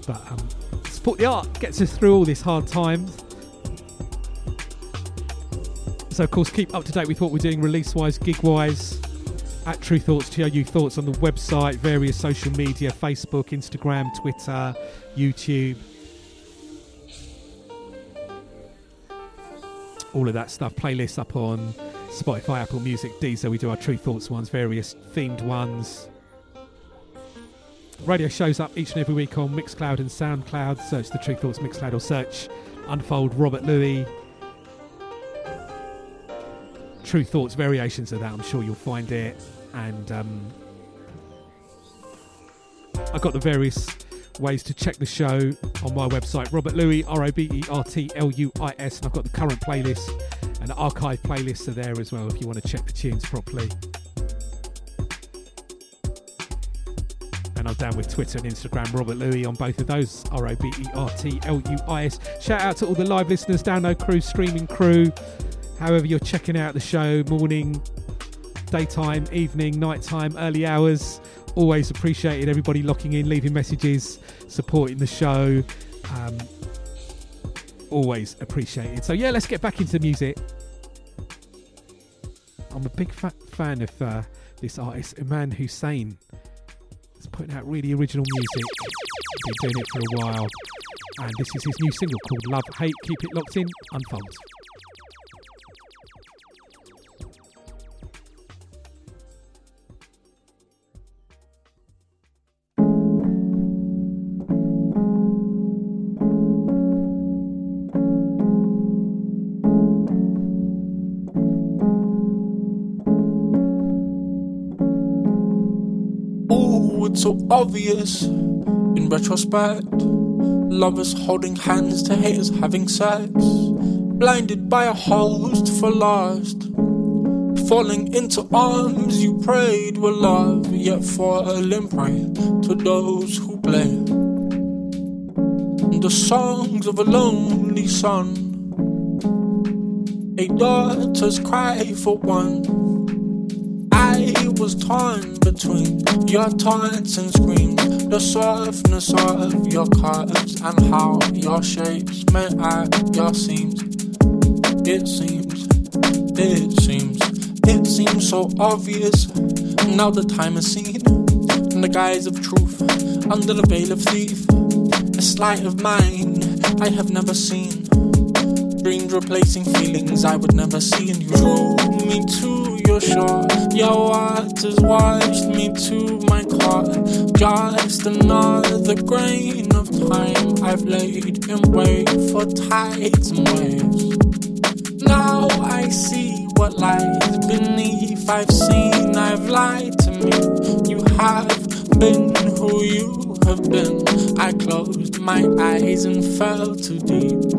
but um, support the art gets us through all this hard times. So, of course, keep up to date with what we're doing release wise, gig wise, at Tru Thoughts, TRU Thoughts on the website, various social media Facebook, Instagram, Twitter, YouTube. All of that stuff. Playlists up on Spotify, Apple Music, Deezer. We do our Tru Thoughts ones, various themed ones. Radio shows up each and every week on Mixcloud and Soundcloud. Search the Tru Thoughts Mixcloud or search Unfold Robert Luis. Tru Thoughts variations of that. I'm sure you'll find it. And um, I've got the various ways to check the show on my website, Robert Luis, R O B E R T L U I S. And I've got the current playlist and the archive playlists are there as well if you want to check the tunes properly. And I'm down with Twitter and Instagram, Robert Luis on both of those, R O B E R T L U I S. Shout out to all the live listeners, download crew, streaming crew, however you're checking out the show, morning, daytime, evening, nighttime, early hours. Always appreciated everybody locking in, leaving messages, supporting the show. Um, always appreciated. So, yeah, let's get back into the music. I'm a big fa- fan of uh, this artist, Iman Hussein. He's putting out really original music. Been doing it for a while. And this is his new single called Love Hate. Keep it locked in, unfolds. So obvious in retrospect. Lovers holding hands to haters having sex. Blinded by a host for lust. Falling into arms you prayed were love, yet falling prey to those who play. The songs of a lonely son. A daughter's cry for one. Was torn between your taunts and screams, the softness of your curves, and how your shapes met at your seams. It seems, it seems, it seems so obvious. Now the time is seen in the guise of truth, under the veil of thief. A sleight of mine I have never seen. Dreams replacing feelings I would never see, and you drew me to shore. Your waters washed me to my car. Just another grain of time I've laid in wait for tides and waves. Now I see what lies beneath. I've seen, I've lied to me. You have been who you have been. I closed my eyes and fell too deep.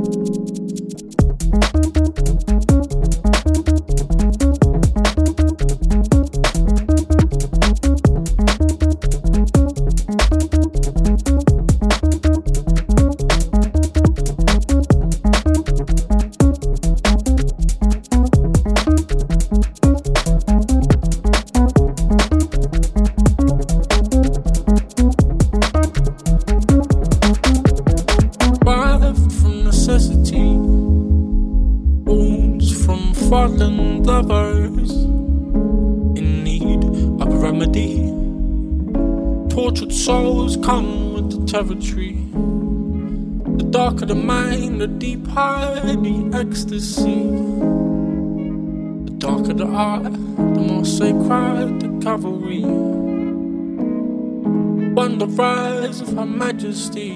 Rise of Her Majesty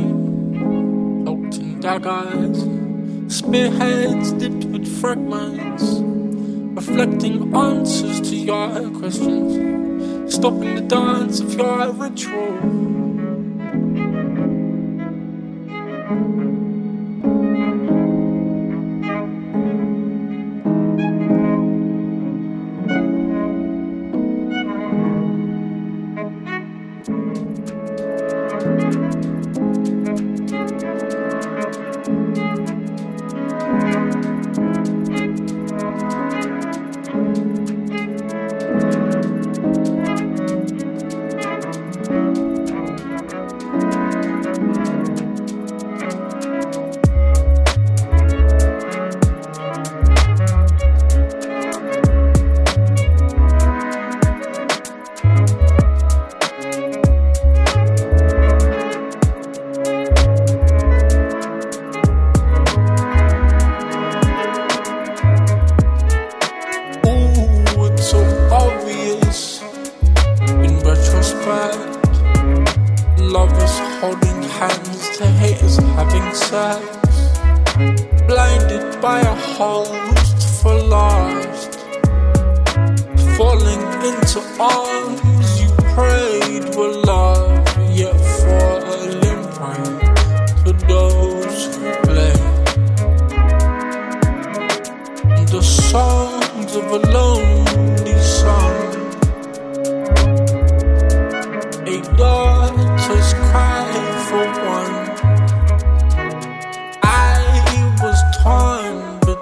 in daggers, spearheads dipped with fragments, reflecting answers to your questions, stopping the dance of your ritual.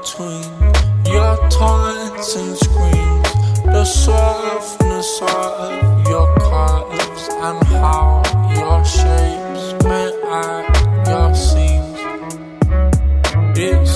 Between your taunts and screams, the softness of your curves and how your shapes met at your seams. It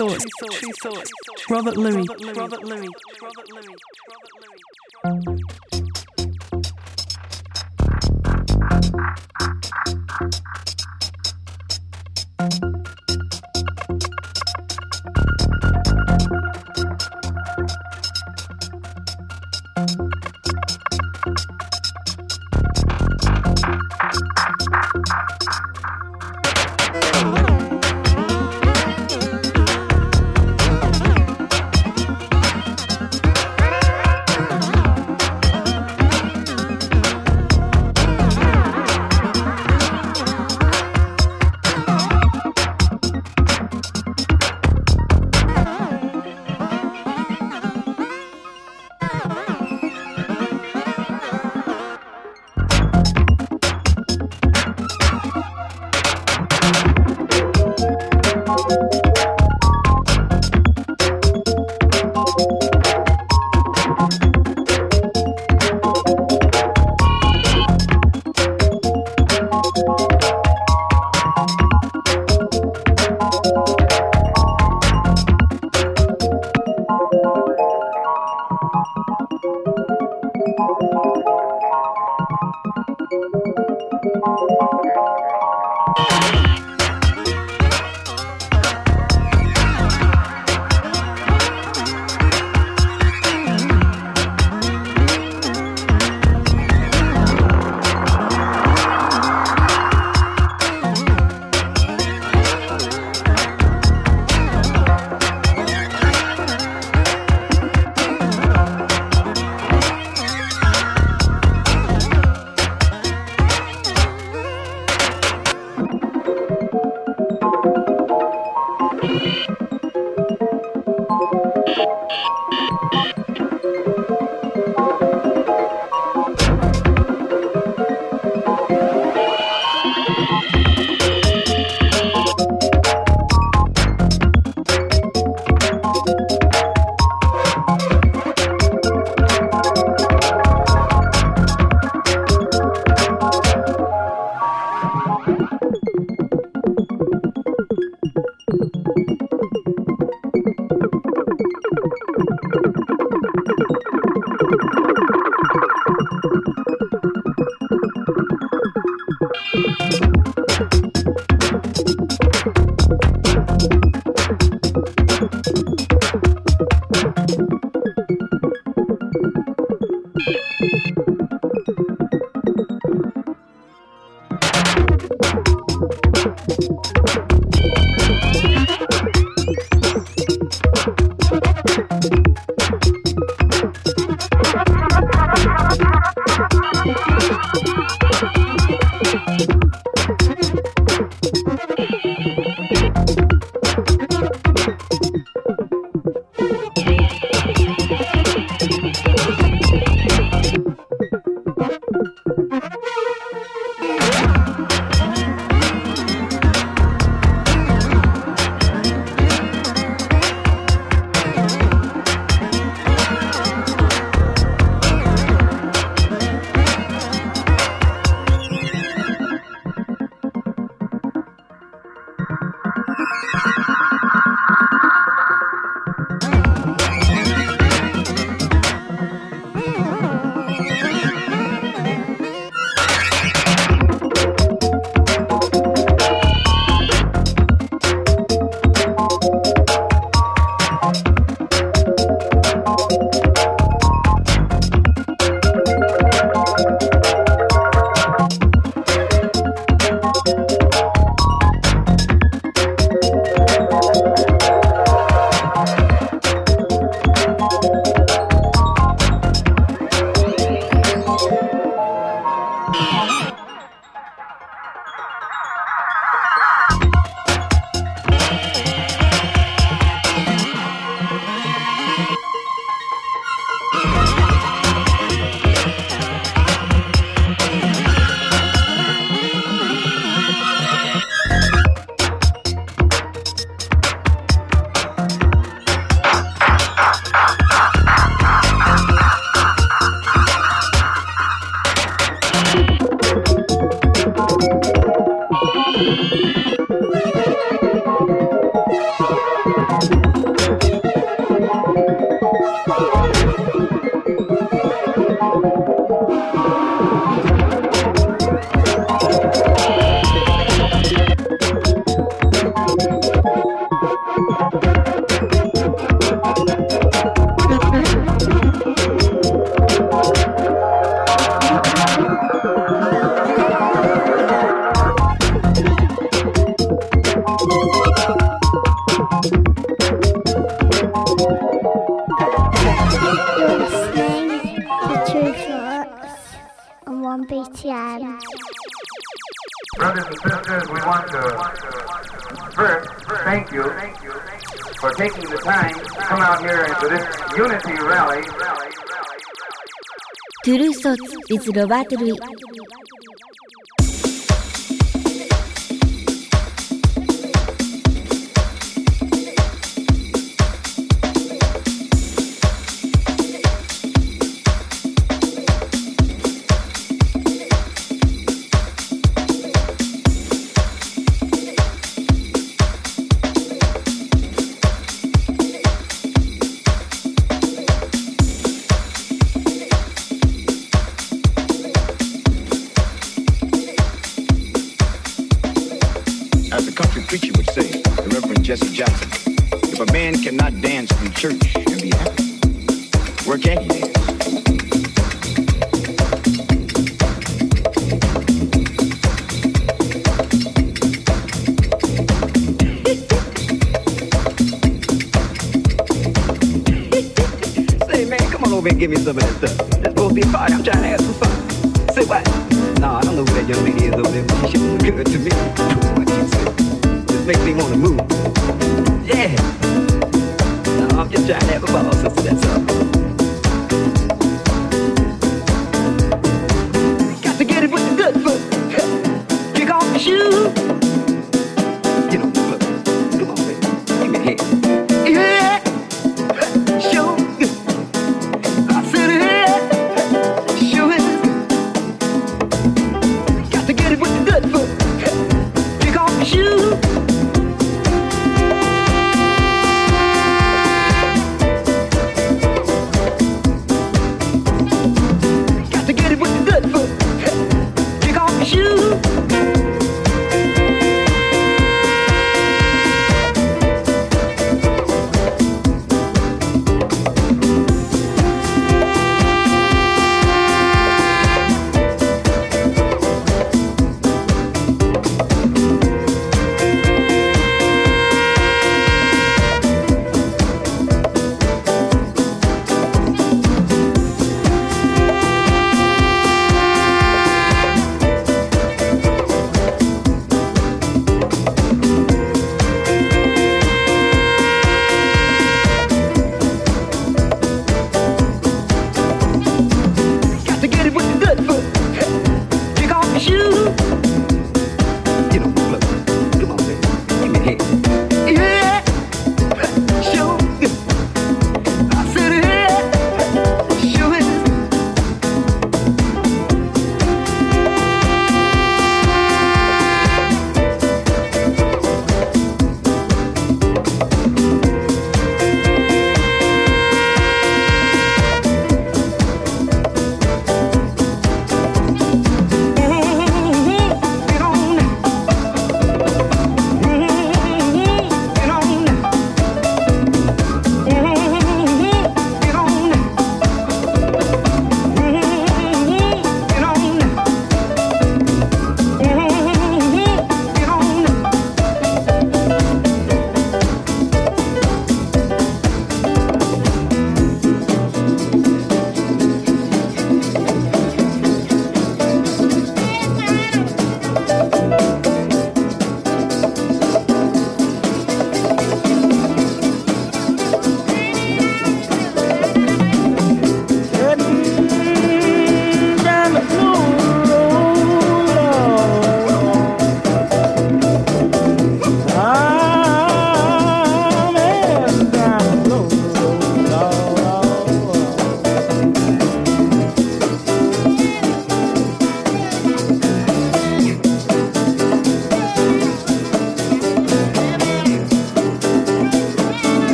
Thoughts, Tru Thoughts, Robert Luis. Robert Luis. Robert Luis. Robert Luis. Thank you. Soț Robert. give me some of that stuff. It's supposed to be a party. I'm trying to have some fun. Say what? Nah, I don't know where that young lady is over there, but she looks good to me. What she said. This makes me want to move. Yeah. Nah, I'm just trying to have a ball, sister. That's all.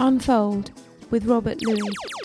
Unfold with Robert Luis.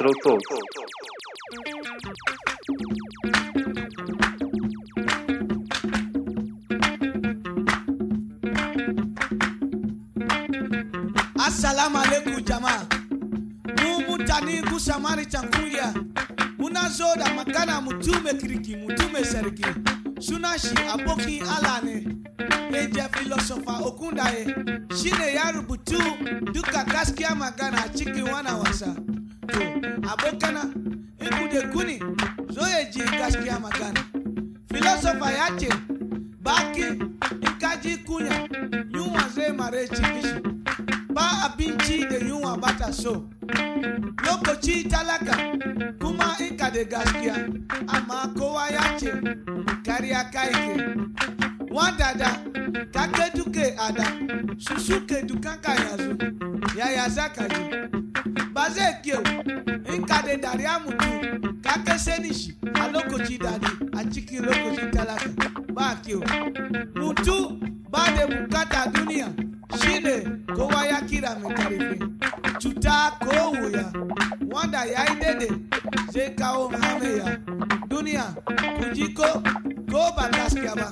Luis at Tru Thoughts. Zo ya ji gaskiya magana. Filosofa ya baki ka kunya, yunwa zai mare ciki ba abinci da yunwa ba ta so lokaci talaka kuma in ka da gaskiya amma kowa ya ce kariya kai ke wanda da ka ke duke ada su suke dukan ka yanzu yaya za ka ji ka da dariya mutu ka ke sani shi a lokaci dadi a cikin lokaci talaka ba kyau mutu ba da bukata duniya shine kowa ya kira mai karfi cuta ko wuya wanda ya yi daidai zai kawo hamayya duniya ku ko ko gaskiya ba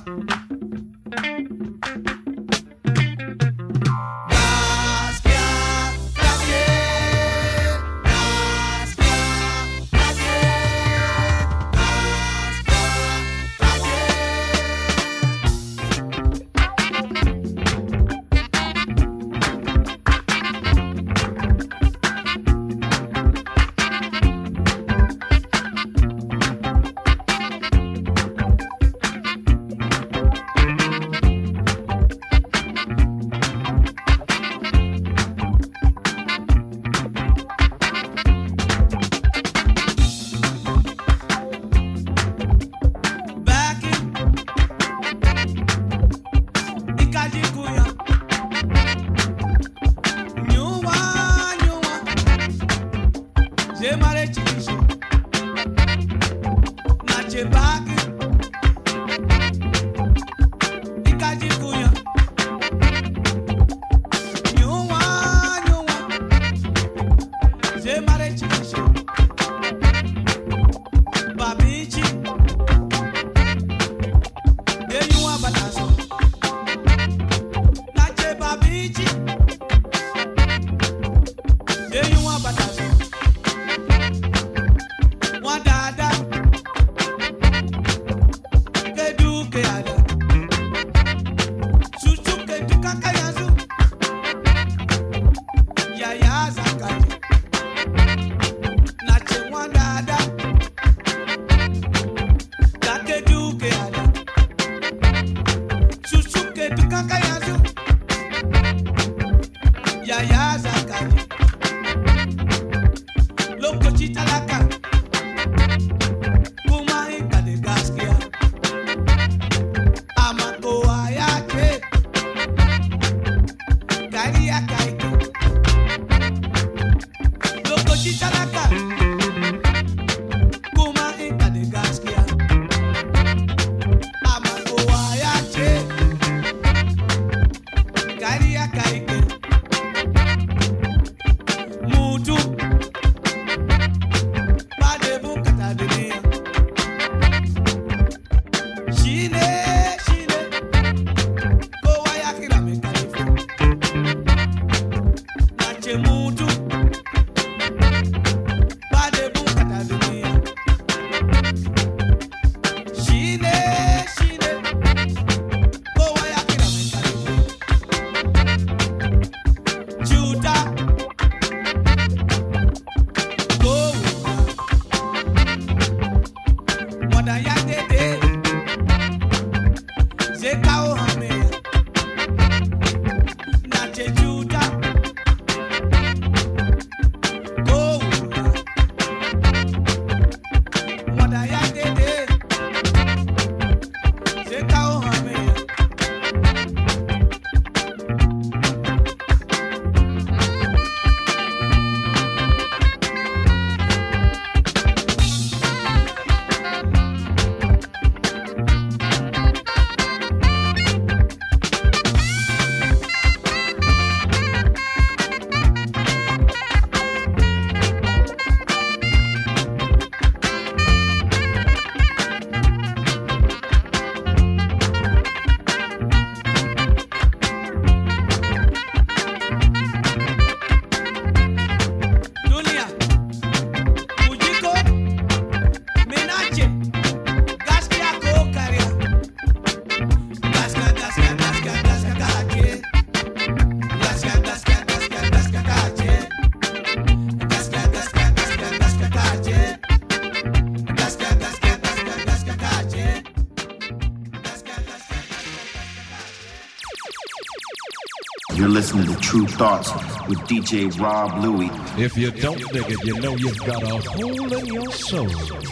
Tru Thoughts with DJ Rob Louie. If you don't dig it, you know you've got a hole in your soul.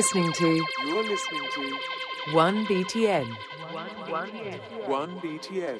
Listening to. You're listening to. 1BTM. 1BTM.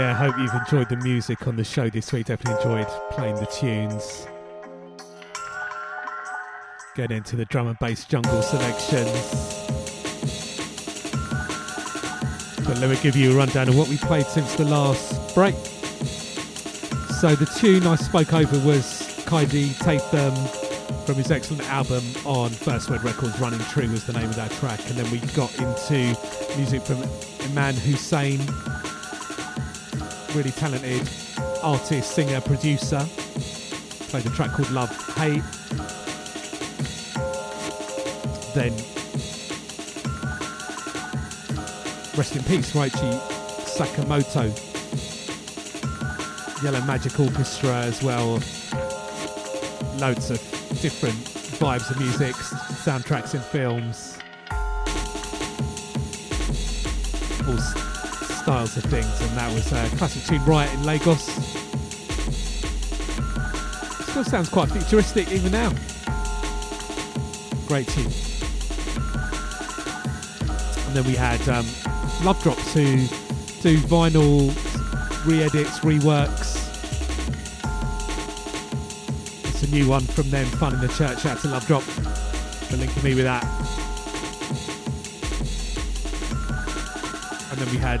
Yeah, I hope you've enjoyed the music on the show this week. Definitely enjoyed playing the tunes. Get into the drum and bass jungle selections. But let me give you a rundown of what we played since the last break. So the tune I spoke over was Kaidi Tatham from his excellent album on First Word Records, Running True was the name of that track. And then we got into music from Iman Hussein, really talented artist, singer, producer. Played a track called Love Hate. Then rest in peace, Ryuichi Sakamoto. Yellow Magic Orchestra as well. Loads of different vibes of music, soundtracks in films. Styles of things, and that was a classic tune Riot in Lagos. Still sounds quite futuristic even now. Great tune. And then we had um, Love Drops who do vinyl re-edits, reworks. It's a new one from them, Fun in the Church. Out to Love Drop for linking me with that. And then we had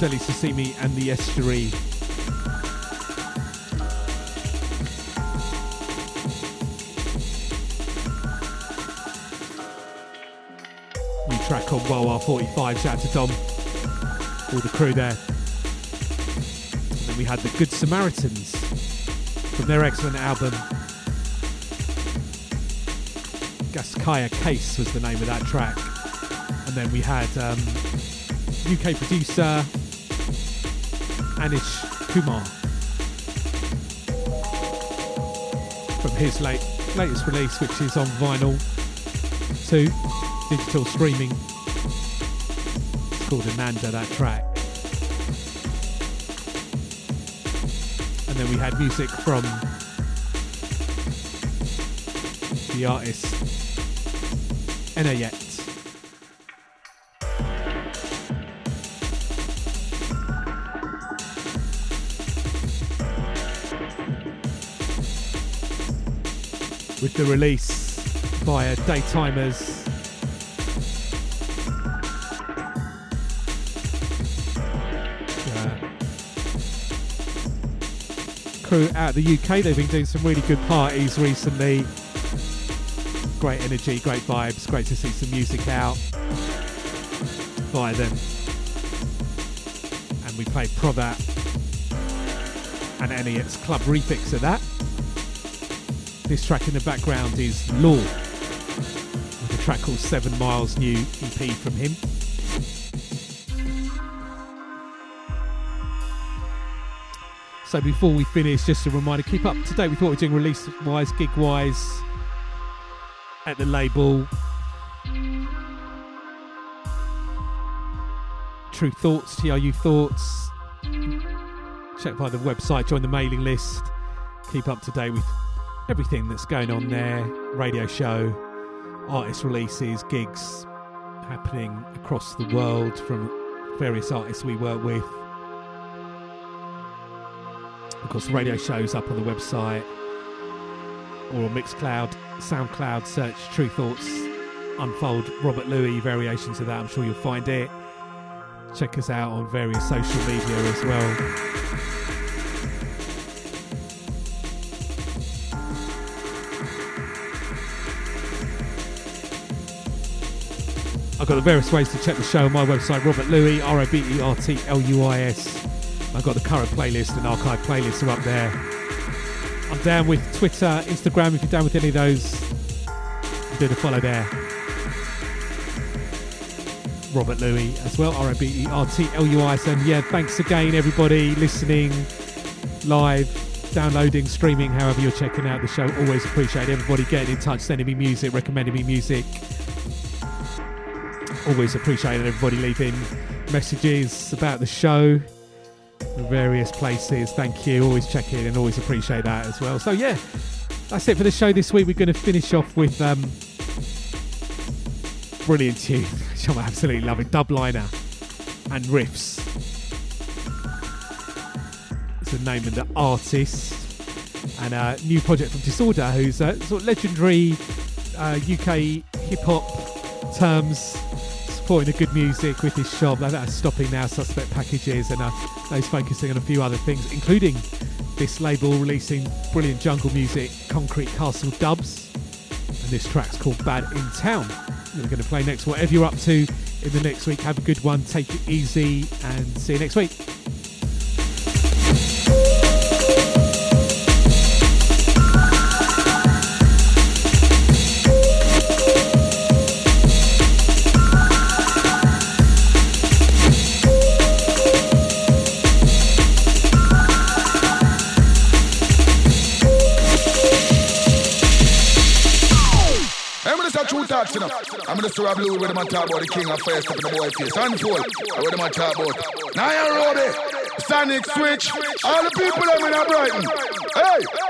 Dele Sosimi and the Estuary. New track on Wah Wah 45 Shout out to Dom, all the crew there. And then we had the Good Samaritans from their excellent album. Gaskaya Case was the name of that track. And then we had um, UK producer Anish Kumar from his late latest release, which is on vinyl too, digital streaming. It's called Ananda, that track. And then we had music from the artist Enayet. The release via Daytimers. Uh, crew out the UK. They've been doing some really good parties recently. Great energy, great vibes. Great to see some music out via them. And we played Provat and Enayet's club refix of that. This track in the background is Law, with a track called Seven Miles, new EP from him. So before we finish, just a reminder, keep up to date with what we're doing release wise, gig wise, at the label. Tru Thoughts, TRU Thoughts. Check by the website, join the mailing list. Keep up to date with everything that's going on there. Radio show, artist releases, gigs happening across the world from various artists we work with. Of course, the radio show's up on the website or on Mixcloud, SoundCloud. Search Tru Thoughts, Unfold, Robert Luis, variations of that. I'm sure you'll find it. Check us out on various social media as well. I've got the various ways to check the show on my website, Robert Luis, R O B E R T L U I S. I've got the current playlist and archive playlists are up there. I'm down with Twitter, Instagram. If you're down with any of those, do the follow there. Robert Luis as well, R O B E R T L U I S. And yeah, thanks again, everybody listening live, downloading, streaming, however you're checking out the show. Always appreciate everybody getting in touch, sending me music, recommending me music. Always appreciate everybody leaving messages about the show various places. Thank you. Always check in and always appreciate that as well. So yeah, that's it for the show this week. We're going to finish off with um, brilliant tune, which I'm absolutely loving. Dub liner and riffs It's the name of the artist. And a new project from Disorder, who's a sort of legendary uh, UK hip hop terms, supporting the good music with his shop. Like that, stopping now, suspect packages, and uh, he's focusing on a few other things, including this label releasing brilliant jungle music, Concrete Castle dubs. And this track's called Bad in Town. We're going to play next. Whatever you're up to in the next week, have a good one, take it easy, and see you next week. You know. I'm Mr. Rob Louie with them talk the king of fire, stepping the boy face. Unfold, with them talk about. Naya Roby, Sonic Switch, all the people that in Brighton. Hey!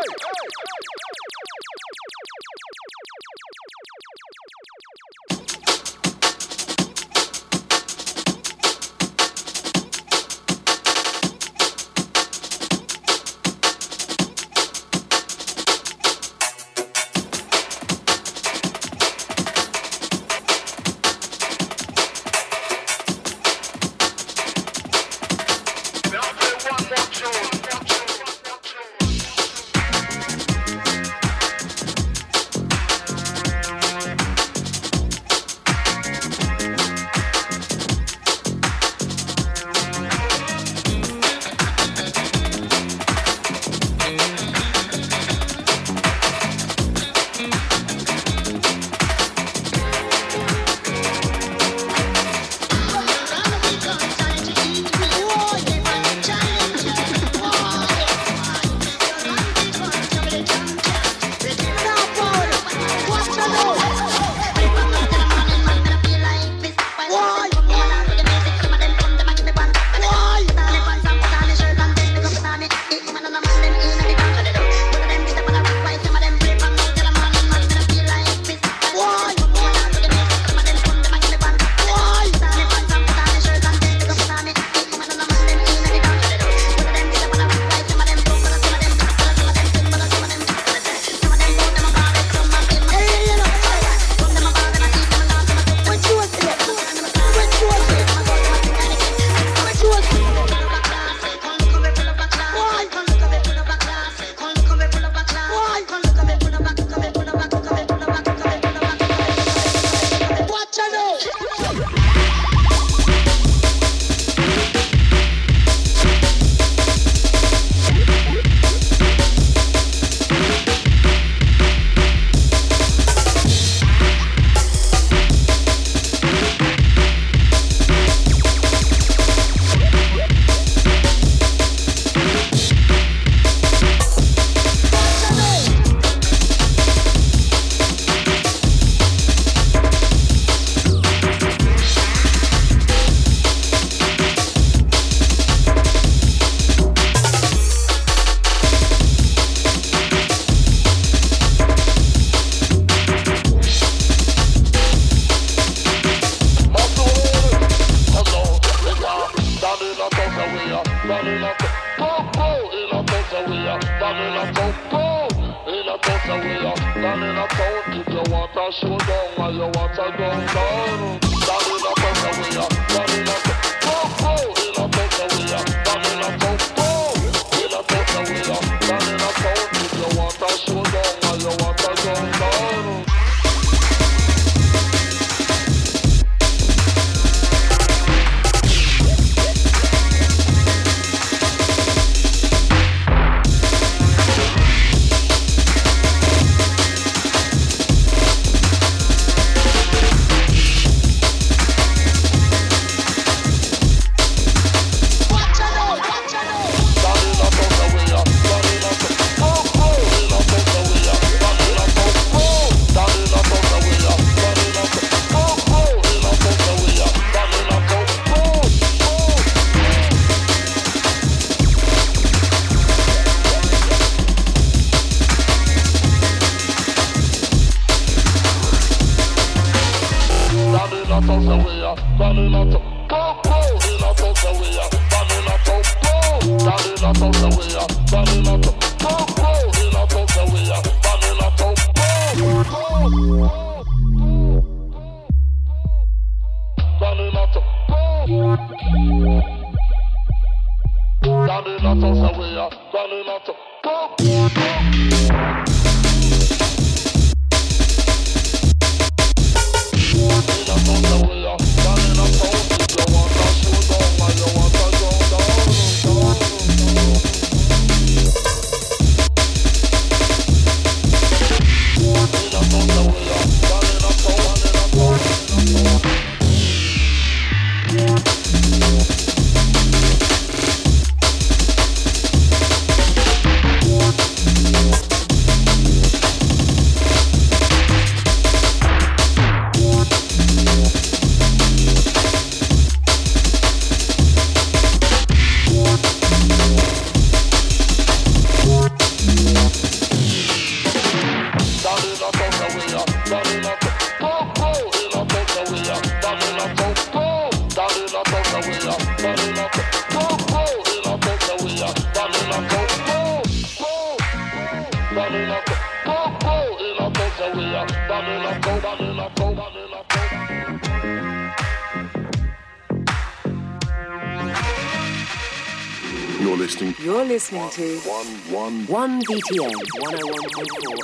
BTM 101.4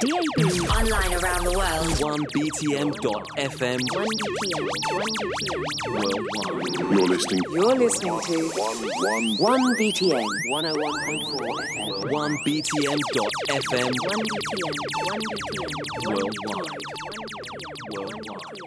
DAB. Online around the world. 1btm.fm. 1 BTM. 1 BTM. Worldwide. You're listening. You're listening to One, one. 1 BTM 101.4 FM. 1btm.fm. 1 BTM. 1 BTM. Worldwide. Worldwide. Worldwide. Worldwide.